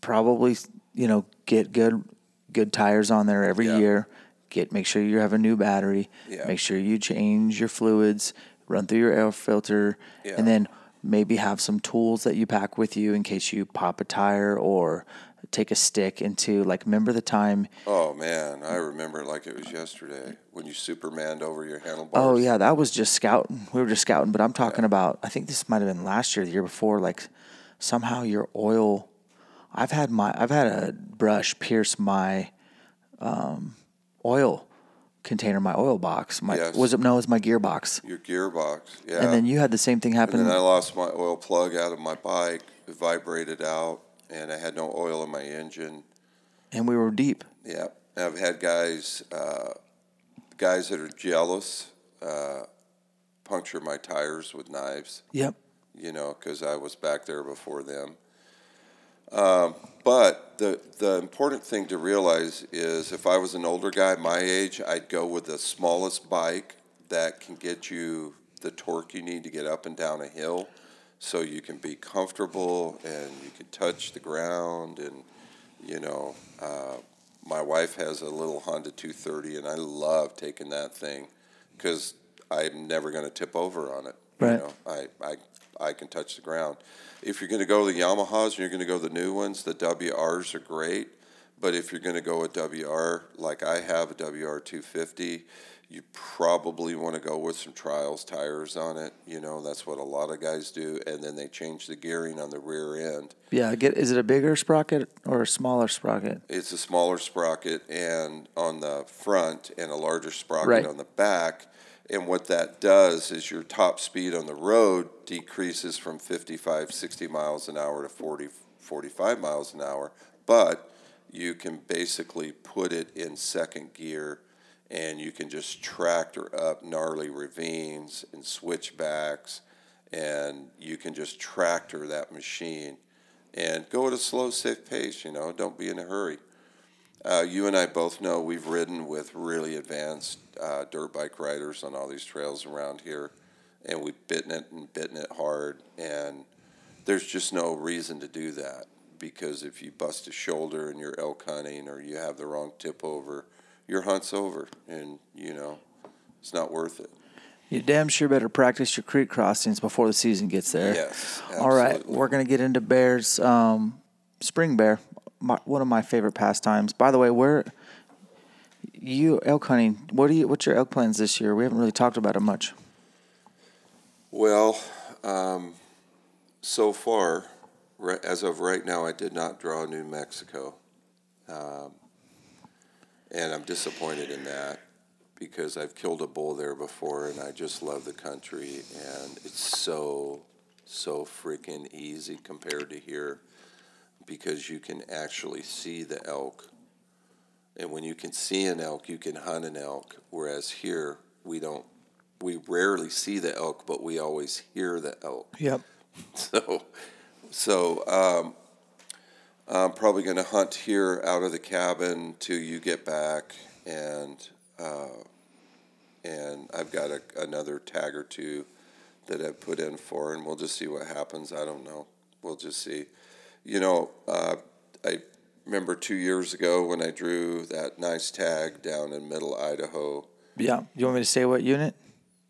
probably you know get good good tires on there every Yeah. year. Get make sure you have a new battery. Yeah. Make sure you change your fluids. Run through your air filter, Yeah. and then maybe have some tools that you pack with you in case you pop a tire or take a stick into like remember the time Oh man, I remember like it was yesterday when you Supermaned over your handlebars. oh yeah that was just scouting we were just scouting but i'm talking about i think this might have been last year the year before like somehow your oil i've had my i've had a brush pierce my um, oil container my oil box my Yes. was it no it was my gearbox Your gearbox, yeah. and then you had the same thing happen. And then I lost my oil plug out of my bike. It vibrated out, and I had no oil in my engine. and we were deep Yeah, I've had guys, uh, guys that are jealous, uh, puncture my tires with knives. yep You know, because I was back there before them. Um, but the the important thing to realize is, if I was an older guy my age, I'd go with the smallest bike that can get you the torque you need to get up and down a hill, so you can be comfortable and you can touch the ground and you know. Uh, my wife has a little Honda 230, and I love taking that thing because I'm never going to tip over on it. Right. You know, I, I, I can touch the ground. If you're going to go the Yamahas and you're going to go the new ones, the WRs are great. But if you're going to go a WR, like I have a WR 250, you probably want to go with some trials tires on it. You know, that's what a lot of guys do. And then they change the gearing on the rear end. yeah get is it a bigger sprocket or a smaller sprocket It's a smaller sprocket and on the front and a larger sprocket Right. on the back. And what that does is your top speed on the road decreases from 55, 60 miles an hour to 40, 45 miles an hour. But you can basically put it in second gear and you can just tractor up gnarly ravines and switchbacks and you can just tractor that machine and go at a slow, safe pace. You know, don't be in a hurry. Uh, you and I both know we've ridden with really advanced uh, dirt bike riders on all these trails around here, and we've bitten it and bitten it hard. And there's just no reason to do that because if you bust a shoulder and you're elk hunting or you have the wrong tip over, your hunt's over, and you know it's not worth it. You damn sure better practice your creek crossings before the season gets there. Yes, All right, we're gonna get into bears. Um, spring bear, my, one of my favorite pastimes. By the way, where you elk hunting? What do you? What's your elk plans this year? We haven't really talked about it much. Well, um, so far, as of right now, I did not draw New Mexico. Um, and I'm disappointed in that because I've killed a bull there before and I just love the country and it's so, so freaking easy compared to here because you can actually see the elk. And when you can see an elk, you can hunt an elk. Whereas here, we don't, we rarely see the elk, but we always hear the elk. Yep. So, so um, I'm probably going to hunt here out of the cabin till you get back, and uh, and I've got a, another tag or two that I've put in for, and we'll just see what happens. I don't know. We'll just see. You know, uh, I remember two years ago when I drew that nice tag down in Middle Idaho. Yeah. You want me to say what unit?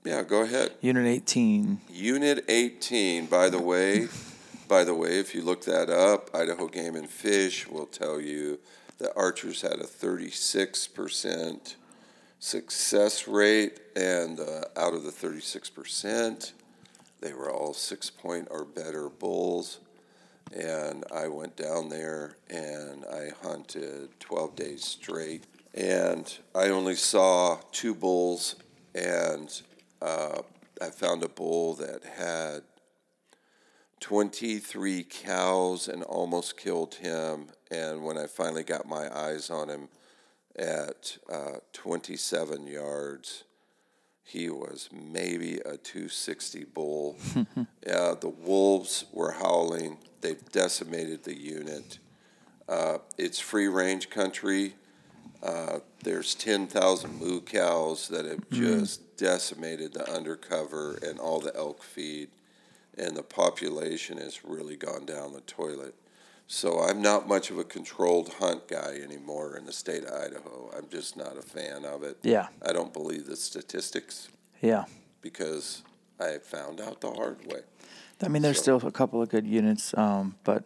Yeah, go ahead. Unit 18. Unit 18, by the way, by the way, if you look that up, Idaho Game and Fish will tell you that archers had a 36% success rate, and uh, out of the 36%, they were all six point or better bulls. And I went down there and I hunted 12 days straight. And I only saw two bulls, and uh, I found a bull that had 23 cows and almost killed him. And when I finally got my eyes on him at uh, 27 yards, he was maybe a 260 bull. uh, the wolves were howling. They've decimated the unit. Uh, it's free range country. Uh, there's 10,000 moo cows that have just decimated the undercover and all the elk feed, and the population has really gone down the toilet. So I'm not much of a controlled hunt guy anymore in the state of Idaho. I'm just not a fan of it. Yeah. I don't believe the statistics Yeah. because I found out the hard way. I mean, there's So- still a couple of good units, um, but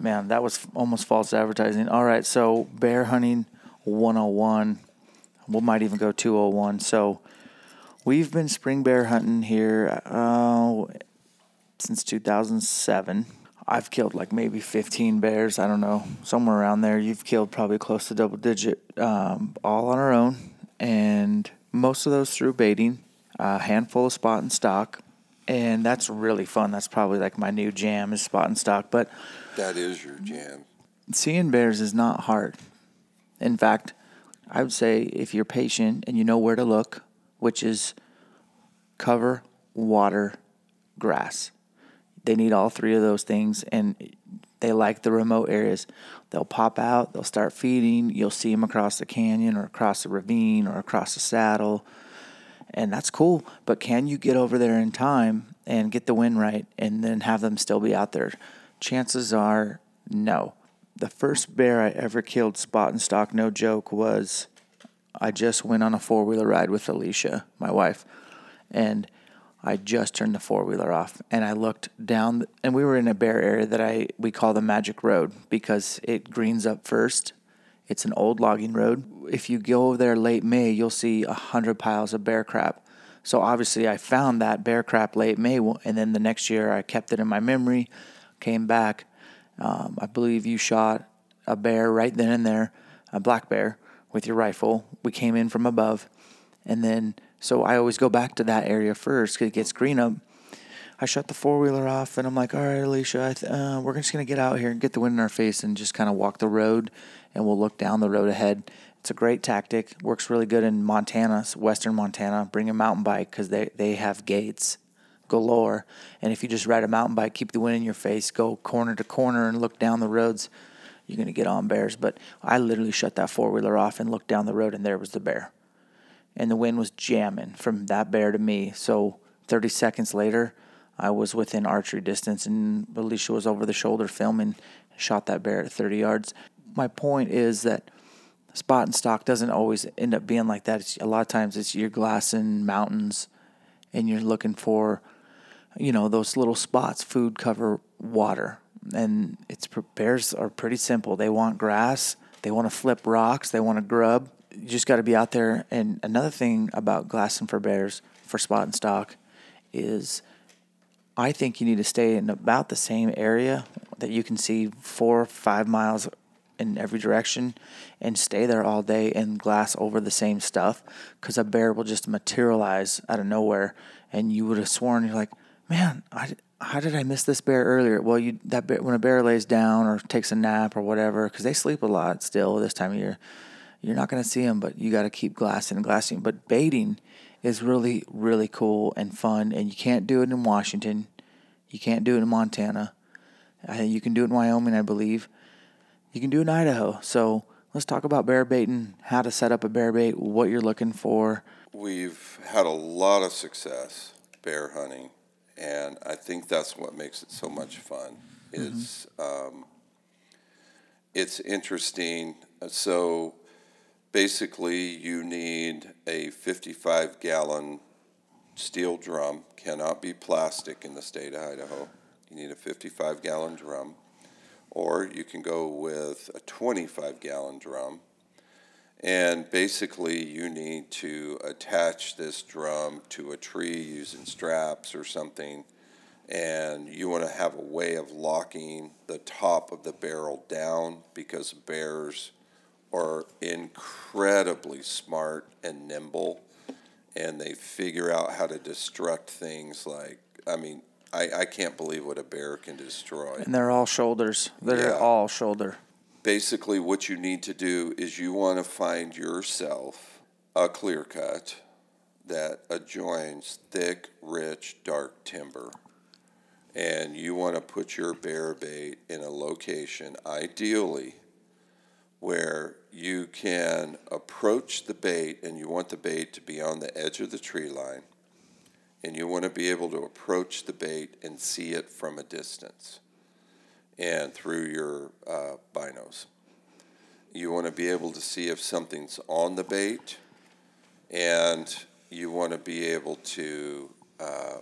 man, that was almost false advertising. All right, so bear hunting 101. We might even go 201. So we've been spring bear hunting here uh, since 2007. I've killed like maybe 15 bears. I don't know, somewhere around there. You've killed probably close to double digit, um, all on our own, and most of those through baiting. A handful of spot and stock, and that's really fun. That's probably like my new jam is spot and stock. But That is your jam. seeing bears is not hard. In fact, I would say if you're patient and you know where to look, which is cover, water, grass. They need all three of those things, and they like the remote areas. They'll pop out, they'll start feeding. You'll see them across the canyon or across the ravine or across the saddle, and that's cool. But can you get over there in time and get the wind right and then have them still be out there? Chances are no. The first bear I ever killed spot and stock, no joke, was I just went on a four wheeler ride with Alicia, my wife, and I just turned the four wheeler off and I looked down and we were in a bear area that I we call the Magic Road because it greens up first. It's an old logging road. If you go there late May, you'll see a hundred piles of bear crap. So obviously, I found that bear crap late May, and then the next year I kept it in my memory. Came back, um, I believe you shot a bear right then and there, a black bear with your rifle. We came in from above, and then so I always go back to that area first because it gets green up. I shut the four wheeler off and I'm like, all right, Alicia, th- uh, we're just going to get out here and get the wind in our face and just kind of walk the road and we'll look down the road ahead. It's a great tactic. Works really good in Montana, western Montana. Bring a mountain bike because they, they have gates galore. And if you just ride a mountain bike, keep the wind in your face, go corner to corner and look down the roads, you're going to get on bears. But I literally shut that four wheeler off and looked down the road and there was the bear and the wind was jamming from that bear to me. So 30 seconds later, I was within archery distance, and Alicia was over the shoulder filming, shot that bear at 30 yards. My point is that spot and stock doesn't always end up being like that. It's, a lot of times it's you're glassing mountains, and you're looking for, you know, those little spots, food, cover, water, and it's bears are pretty simple. They want grass, they want to flip rocks, they want to grub you just got to be out there. And another thing about glassing for bears for spot and stock is I think you need to stay in about the same area that you can see four or five miles in every direction and stay there all day and glass over the same stuff because a bear will just materialize out of nowhere and you would have sworn you're like man I, how did I miss this bear earlier? Well, you that bear, when a bear lays down or takes a nap or whatever, because they sleep a lot still this time of year you're not going to see them, but you got to keep glassing and glassing. But baiting is really, really cool and fun, and you can't do it in Washington. You can't do it in Montana. I you can do it in Wyoming, I believe. You can do it in Idaho. So let's talk about bear baiting, how to set up a bear bait, what you're looking for. We've had a lot of success bear hunting, and I think that's what makes it so much fun. Is um, it's interesting. So basically, you need a 55 gallon steel drum. Cannot be plastic in the state of Idaho. You need a 55 gallon drum, or you can go with a 25 gallon drum. And basically, you need to attach this drum to a tree using straps or something. And you want to have a way of locking the top of the barrel down because bears are incredibly smart and nimble. And they figure out how to destruct things like, I mean, I, I can't believe what a bear can destroy And they're all shoulders. They're Yeah. all shoulder. basically what you need to do is you want to find yourself a clear cut that adjoins thick, rich, dark timber. And you want to put your bear bait in a location, ideally where you can approach the bait and you want the bait to be on the edge of the tree line and you want to be able to approach the bait and see it from a distance and through your uh, binos. You want to be able to see if something's on the bait and you want to be able to uh,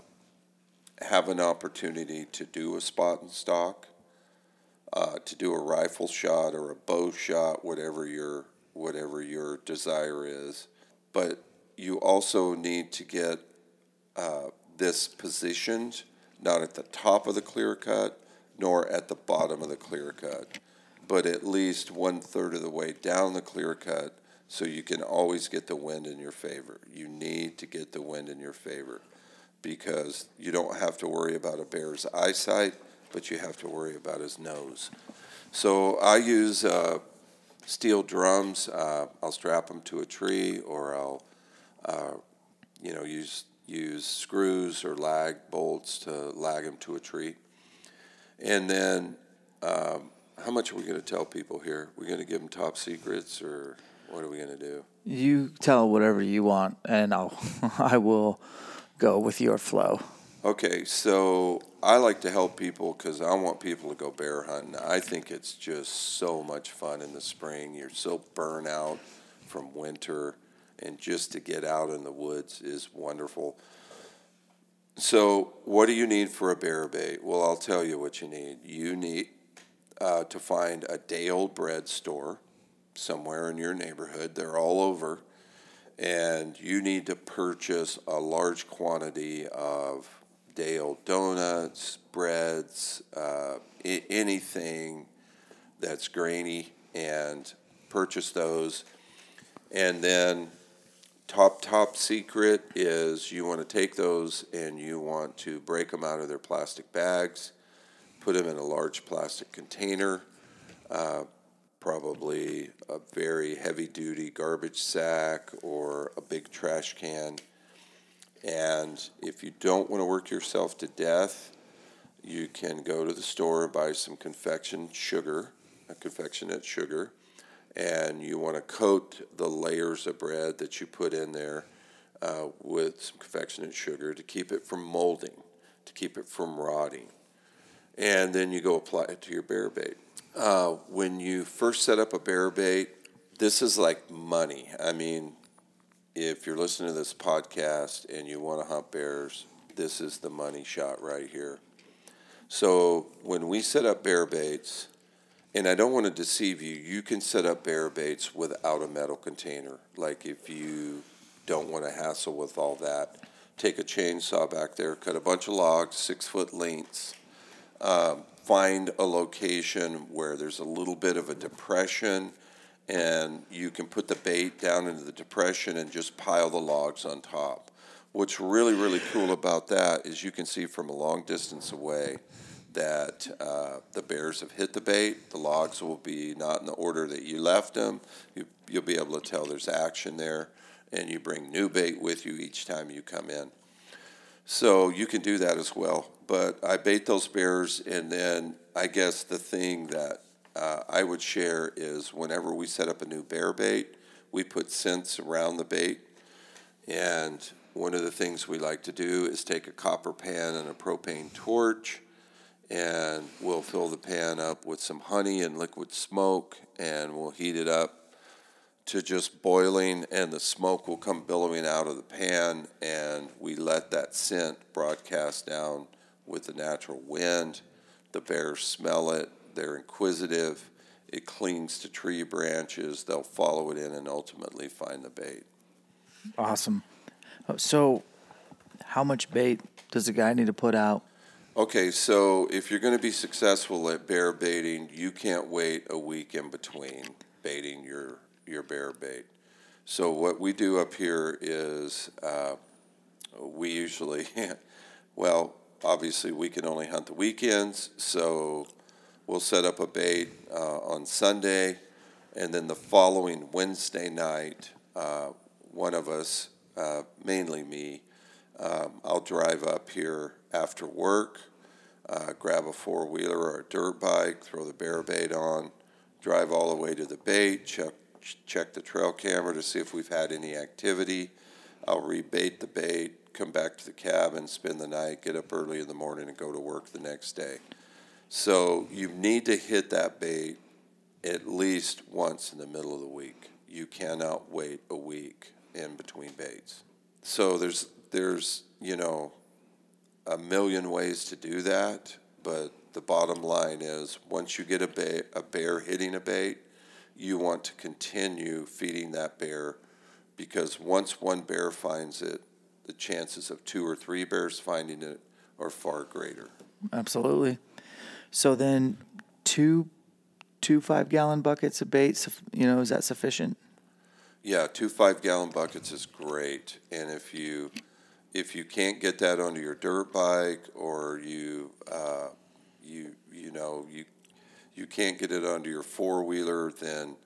have an opportunity to do a spot and stock uh, to do a rifle shot or a bow shot, whatever your whatever your desire is. But you also need to get uh, this positioned not at the top of the clear cut nor at the bottom of the clear cut, but at least one third of the way down the clear cut so you can always get the wind in your favor. You need to get the wind in your favor because you don't have to worry about a bear's eyesight but you have to worry about his nose. So I use uh, steel drums. Uh, I'll strap them to a tree, or I'll, uh, you know, use use screws or lag bolts to lag them to a tree. And then, um, how much are we going to tell people here? We're going to give them top secrets, or what are we going to do? You tell whatever you want, and I'll I will go with your flow. Okay, so I like to help people because I want people to go bear hunting. I think it's just so much fun in the spring. You're so burnt out from winter, and just to get out in the woods is wonderful. So, what do you need for a bear bait? Well, I'll tell you what you need. You need uh, to find a day old bread store somewhere in your neighborhood. They're all over. And you need to purchase a large quantity of day old donuts, breads, uh, I- anything that's grainy, and purchase those. And then, top, top secret is you want to take those and you want to break them out of their plastic bags, put them in a large plastic container, uh, probably a very heavy duty garbage sack or a big trash can and if you don't want to work yourself to death, you can go to the store and buy some confection sugar, a confectionate sugar, and you want to coat the layers of bread that you put in there uh, with some confectionate sugar to keep it from molding, to keep it from rotting. And then you go apply it to your bear bait. Uh, when you first set up a bear bait, this is like money. I mean, if you're listening to this podcast and you want to hunt bears, this is the money shot right here. So when we set up bear baits, and I don't want to deceive you, you can set up bear baits without a metal container. Like if you don't want to hassle with all that, take a chainsaw back there, cut a bunch of logs, six foot lengths, um, find a location where there's a little bit of a depression and you can put the bait down into the depression and just pile the logs on top. What's really, really cool about that is you can see from a long distance away that uh, the bears have hit the bait. The logs will be not in the order that you left them. You, you'll be able to tell there's action there, and you bring new bait with you each time you come in. So you can do that as well. But I bait those bears, and then I guess the thing that uh, I would share is whenever we set up a new bear bait, we put scents around the bait. And one of the things we like to do is take a copper pan and a propane torch, and we'll fill the pan up with some honey and liquid smoke, and we'll heat it up to just boiling, and the smoke will come billowing out of the pan, and we let that scent broadcast down with the natural wind. The bears smell it, they're inquisitive. It clings to tree branches. They'll follow it in and ultimately find the bait. Awesome. So, how much bait does a guy need to put out? Okay, so if you're going to be successful at bear baiting, you can't wait a week in between baiting your your bear bait. So what we do up here is uh, we usually, well, obviously we can only hunt the weekends, so we'll set up a bait uh, on Sunday, and then the following Wednesday night, uh, one of us, uh, mainly me, um, I'll drive up here after work, uh, grab a four wheeler or a dirt bike, throw the bear bait on, drive all the way to the bait, check check the trail camera to see if we've had any activity. I'll rebait the bait, come back to the cabin, spend the night, get up early in the morning, and go to work the next day. So you need to hit that bait at least once in the middle of the week. You cannot wait a week in between baits. So there's there's you know a million ways to do that, but the bottom line is once you get a, bait, a bear hitting a bait, you want to continue feeding that bear because once one bear finds it, the chances of two or three bears finding it are far greater. Absolutely. So then, two, two five gallon buckets of bait. You know, is that sufficient? Yeah, two five gallon buckets is great, and if you if you can't get that onto your dirt bike or you uh, you you know you you can't get it onto your four wheeler, then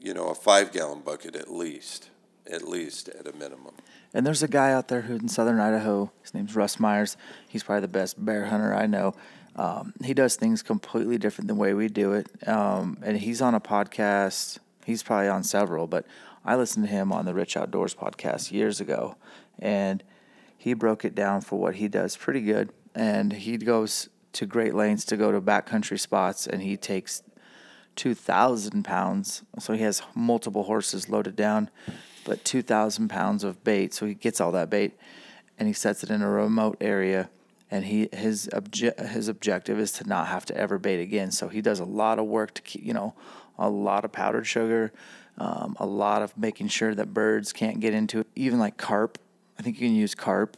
you know a five gallon bucket at least, at least at a minimum. And there's a guy out there who's in southern Idaho. His name's Russ Myers. He's probably the best bear hunter I know. Um, he does things completely different than the way we do it. Um, and he's on a podcast. He's probably on several, but I listened to him on the Rich Outdoors podcast years ago, and he broke it down for what he does pretty good. And he goes to great lengths to go to backcountry spots, and he takes 2,000 pounds. So he has multiple horses loaded down, but 2,000 pounds of bait. So he gets all that bait and he sets it in a remote area. And he his obje- his objective is to not have to ever bait again. So he does a lot of work to keep, you know, a lot of powdered sugar, um, a lot of making sure that birds can't get into it. Even like carp, I think you can use carp.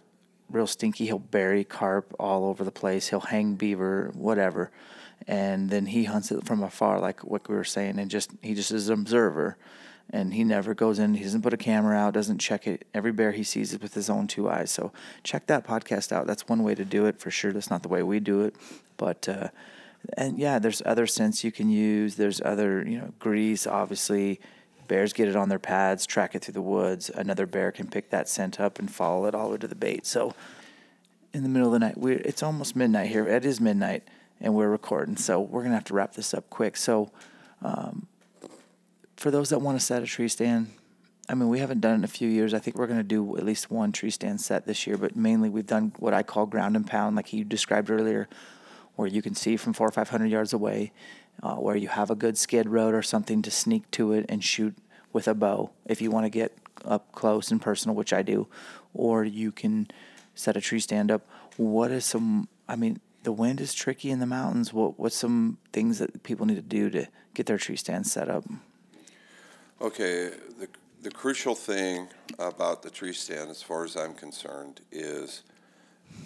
Real stinky. He'll bury carp all over the place. He'll hang beaver, whatever, and then he hunts it from afar, like what we were saying, and just he just is an observer, and he never goes in. He doesn't put a camera out. Doesn't check it. Every bear he sees it with his own two eyes. So check that podcast out. That's one way to do it for sure. That's not the way we do it, but. Uh, and yeah, there's other scents you can use. There's other, you know, grease, obviously Bears get it on their pads, track it through the woods. Another bear can pick that scent up and follow it all the way to the bait. So in the middle of the night, we it's almost midnight here. It is midnight, and we're recording. So we're gonna have to wrap this up quick. So um, for those that want to set a tree stand, I mean, we haven't done it in a few years. I think we're going to do at least one tree stand set this year, but mainly we've done what I call ground and pound, like you described earlier, where you can see from four or five hundred yards away uh, where you have a good skid road or something to sneak to it and shoot with a bow if you want to get up close and personal, which I do, or you can set a tree stand up. What is some? I mean, the wind is tricky in the mountains. What what's some things that people need to do to get their tree stand set up? Okay, the the crucial thing about the tree stand, as far as I'm concerned, is,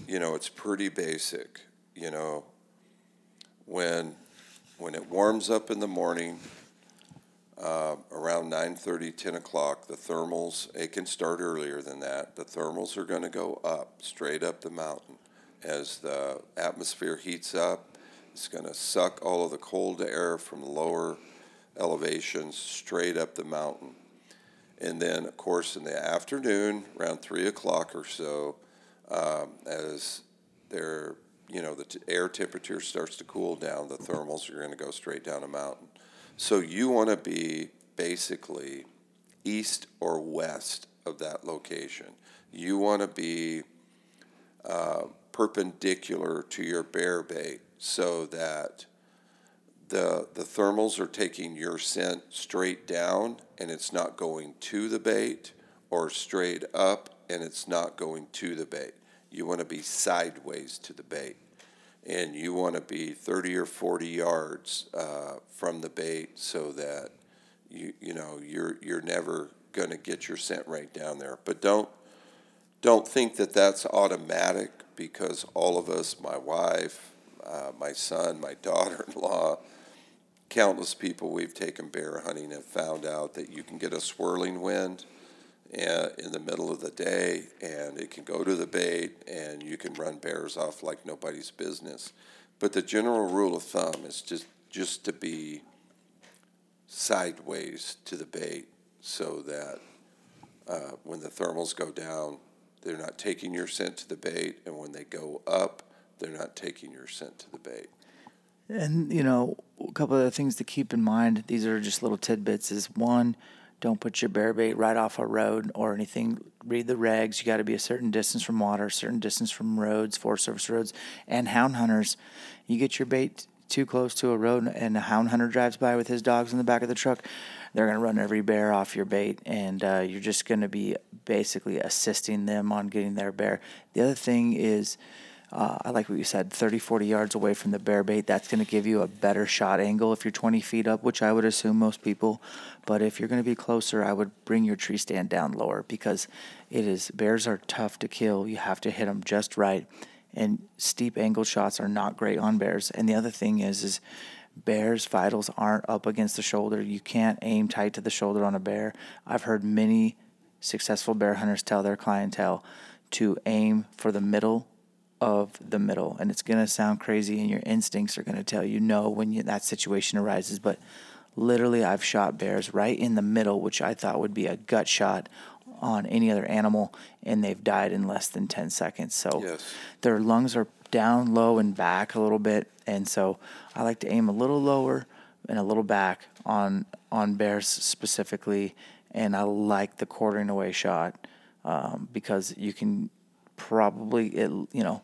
you know, it's pretty basic. You know, when when it warms up in the morning, uh, around 9.30, 10 o'clock, the thermals, it can start earlier than that, the thermals are going to go up, straight up the mountain. As the atmosphere heats up, it's going to suck all of the cold air from the lower elevations straight up the mountain. And then, of course, in the afternoon, around 3 o'clock or so, um, as they're you know the t- air temperature starts to cool down, the thermals are going to go straight down a mountain. So you want to be basically east or west of that location. You want to be uh, perpendicular to your bear bait so that the the thermals are taking your scent straight down and it's not going to the bait or straight up and it's not going to the bait. You want to be sideways to the bait, and you want to be 30 or 40 yards uh, from the bait so that you you know you're you're never going to get your scent right down there. But don't don't think that that's automatic because all of us, my wife, uh, my son, my daughter-in-law, countless people we've taken bear hunting have found out that you can get a swirling wind in the middle of the day, and it can go to the bait, and you can run bears off like nobody's business. But the general rule of thumb is just just to be sideways to the bait, so that uh, when the thermals go down, they're not taking your scent to the bait, and when they go up, they're not taking your scent to the bait. And you know, a couple of things to keep in mind. These are just little tidbits. Is one, don't put your bear bait right off a road or anything. Read the regs. You got to be a certain distance from water, certain distance from roads, Forest Service roads, and hound hunters. You get your bait too close to a road and a hound hunter drives by with his dogs in the back of the truck, they're going to run every bear off your bait, and uh, you're just going to be basically assisting them on getting their bear. The other thing is, uh, I like what you said 30, 40 yards away from the bear bait. That's going to give you a better shot angle if you're 20 feet up, which I would assume most people. But if you're going to be closer, I would bring your tree stand down lower because it is bears are tough to kill. You have to hit them just right and steep angle shots are not great on bears. And the other thing is, is bears' vitals aren't up against the shoulder. You can't aim tight to the shoulder on a bear. I've heard many successful bear hunters tell their clientele to aim for the middle of the middle. And it's going to sound crazy, and your instincts are going to tell you no when you, that situation arises. But literally, I've shot bears right in the middle, which I thought would be a gut shot on any other animal, and they've died in less than 10 seconds. So Yes. their lungs are down low and back a little bit. And so I like to aim a little lower and a little back on, on bears specifically. And I like the quartering away shot um, because you can probably, it, you know,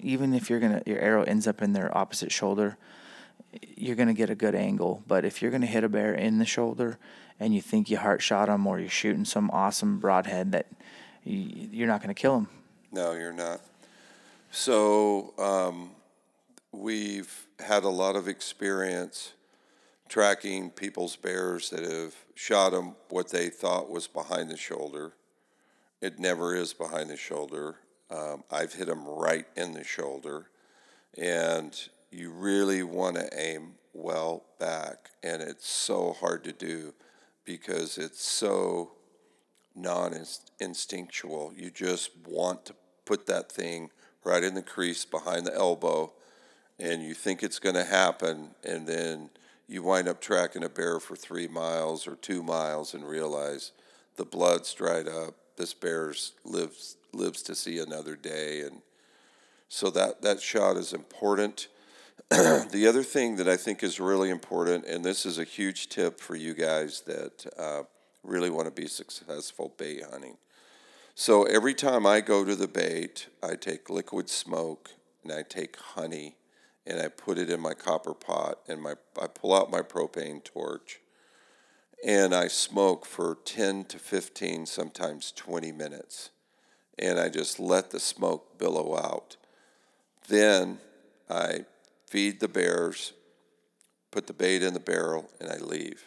even if you're to, your arrow ends up in their opposite shoulder, you're to get a good angle. But if you're to hit a bear in the shoulder and you think you heart shot him or you're shooting some awesome broadhead that you, you're not to kill him. No, you're not. So um, we've had a lot of experience tracking people's bears that have shot them what they thought was behind the shoulder. It never is behind the shoulder. Um, I've hit them right in the shoulder, and you really want to aim well back, and it's so hard to do because it's so non instinctual. You just want to put that thing right in the crease behind the elbow, and you think it's going to happen, and then you wind up tracking a bear for three miles or two miles and realize the blood's dried up. This bear's lives lives to see another day, and so that that shot is important. the other thing that I think is really important, and this is a huge tip for you guys that uh, really want to be successful bait hunting. So every time I go to the bait, I take liquid smoke and I take honey and I put it in my copper pot and my I pull out my propane torch and I smoke for 10 to 15 sometimes 20 minutes and I just let the smoke billow out. Then I feed the bears, put the bait in the barrel and I leave.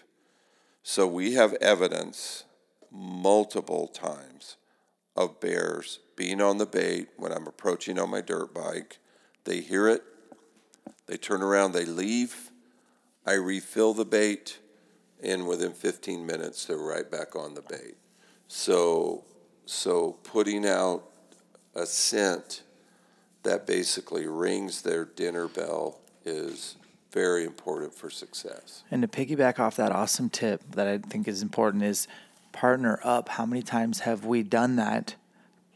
So we have evidence multiple times of bears being on the bait when I'm approaching on my dirt bike. They hear it, they turn around, they leave. I refill the bait, and within 15 minutes, they're right back on the bait. So, so putting out a scent that basically rings their dinner bell is very important for success. And to piggyback off that awesome tip that I think is important is partner up. How many times have we done that,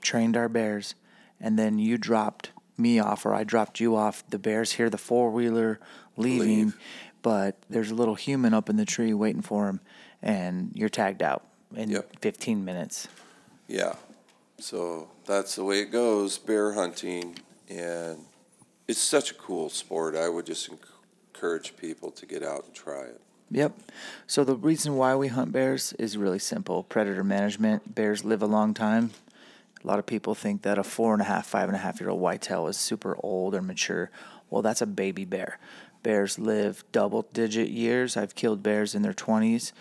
trained our bears, and then you dropped me off or I dropped you off? The bears hear the four wheeler leaving, Leave. but there's a little human up in the tree waiting for him, and you're tagged out in Yep. 15 minutes. Yeah. So that's the way it goes, bear hunting. And it's such a cool sport. I would just encourage people to get out and try it. Yep. So the reason why we hunt bears is really simple predator management. Bears live a long time. A lot of people think that a four and a half, five and a half year old whitetail is super old or mature. Well, that's a baby bear. Bears live double digit years. I've killed bears in their 20s,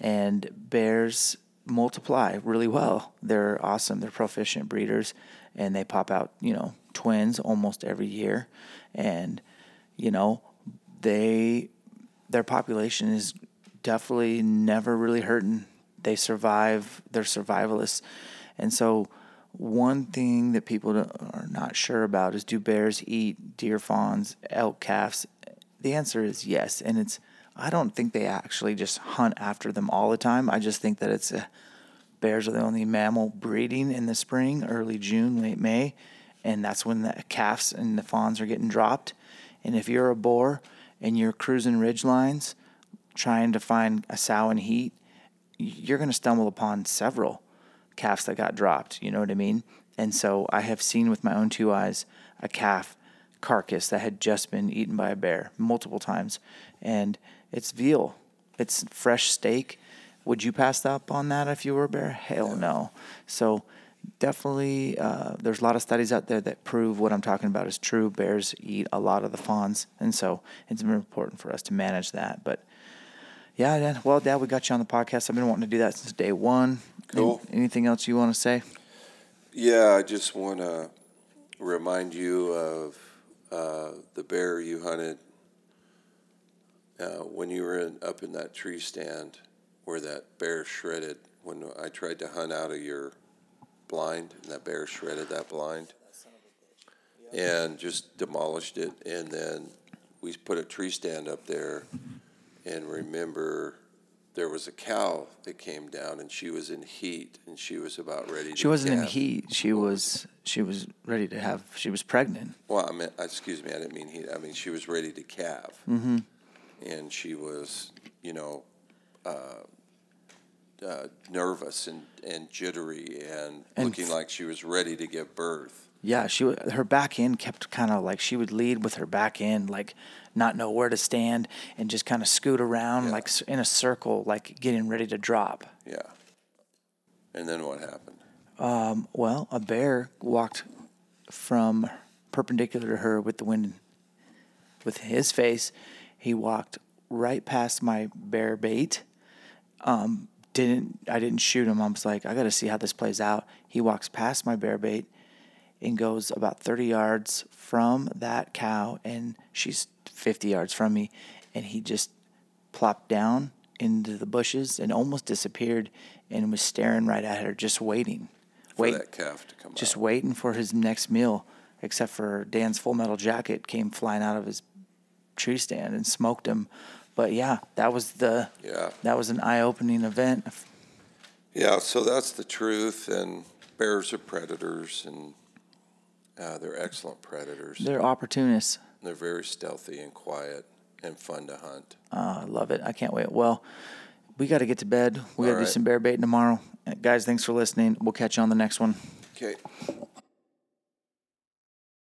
and bears multiply really well. They're awesome. They're proficient breeders, and they pop out, you know, twins almost every year. And, you know, they their population is definitely never really hurting. They survive. They're survivalists, and so one thing that people are not sure about is do bears eat deer fawns, elk calves? The answer is yes, and it's. I don't think they actually just hunt after them all the time. I just think that it's a, bears are the only mammal breeding in the spring, early June, late May, and that's when the calves and the fawns are getting dropped. And if you're a boar and you're cruising ridge lines trying to find a sow in heat, you're going to stumble upon several calves that got dropped. You know what I mean? And so I have seen with my own two eyes a calf carcass that had just been eaten by a bear multiple times. And it's veal, it's fresh steak. Would you pass up on that if you were a bear? Hell no. So definitely, uh, there's a lot of studies out there that prove what I'm talking about is true. Bears eat a lot of the fawns, and so it's very important for us to manage that. But yeah, Dad. Well, Dad, we got you on the podcast. I've been wanting to do that since day one. Cool. Any- anything else you want to say? Yeah, I just want to remind you of uh, the bear you hunted uh, when you were in, up in that tree stand where that bear shredded. When I tried to hunt out of your blind, and that bear shredded that blind and just demolished it. And then we put a tree stand up there, and remember. There was a cow that came down, and she was in heat, and she was about ready. to She wasn't in heat. She was she was ready to have. She was pregnant. Well, I meant, excuse me, I didn't mean heat. I mean, she was ready to calve. Mm-hmm. And she was, you know, uh, uh, nervous and, and jittery and, And looking f- like she was ready to give birth. Yeah, she wa- her back end kept kind of like she would lead with her back end, like not know where to stand and just kind of scoot around Yeah. like in a circle, like getting ready to drop. Yeah. And then what happened? Well, a bear walked from perpendicular to her with the wind, with his face. He walked right past my bear bait. Um, didn't I didn't shoot him. I was like, I got to see how this plays out. He walks past my bear bait and goes about 30 yards from that cow, and she's 50 yards from me, and he just plopped down into the bushes and almost disappeared, and was staring right at her, just waiting, For wait, that calf to come just out. waiting for his next meal. Except for Dan's full metal jacket came flying out of his tree stand and smoked him. But yeah, that was the Yeah. that was an eye opening event. Yeah, so that's the truth. And bears are predators, and uh, they're excellent predators. They're opportunists. They're very stealthy and quiet and fun to hunt. Uh, I love it. I can't wait. Well, we got to get to bed. We got to All do some bear baiting tomorrow. Guys, thanks for listening. We'll catch you on the next one. Okay.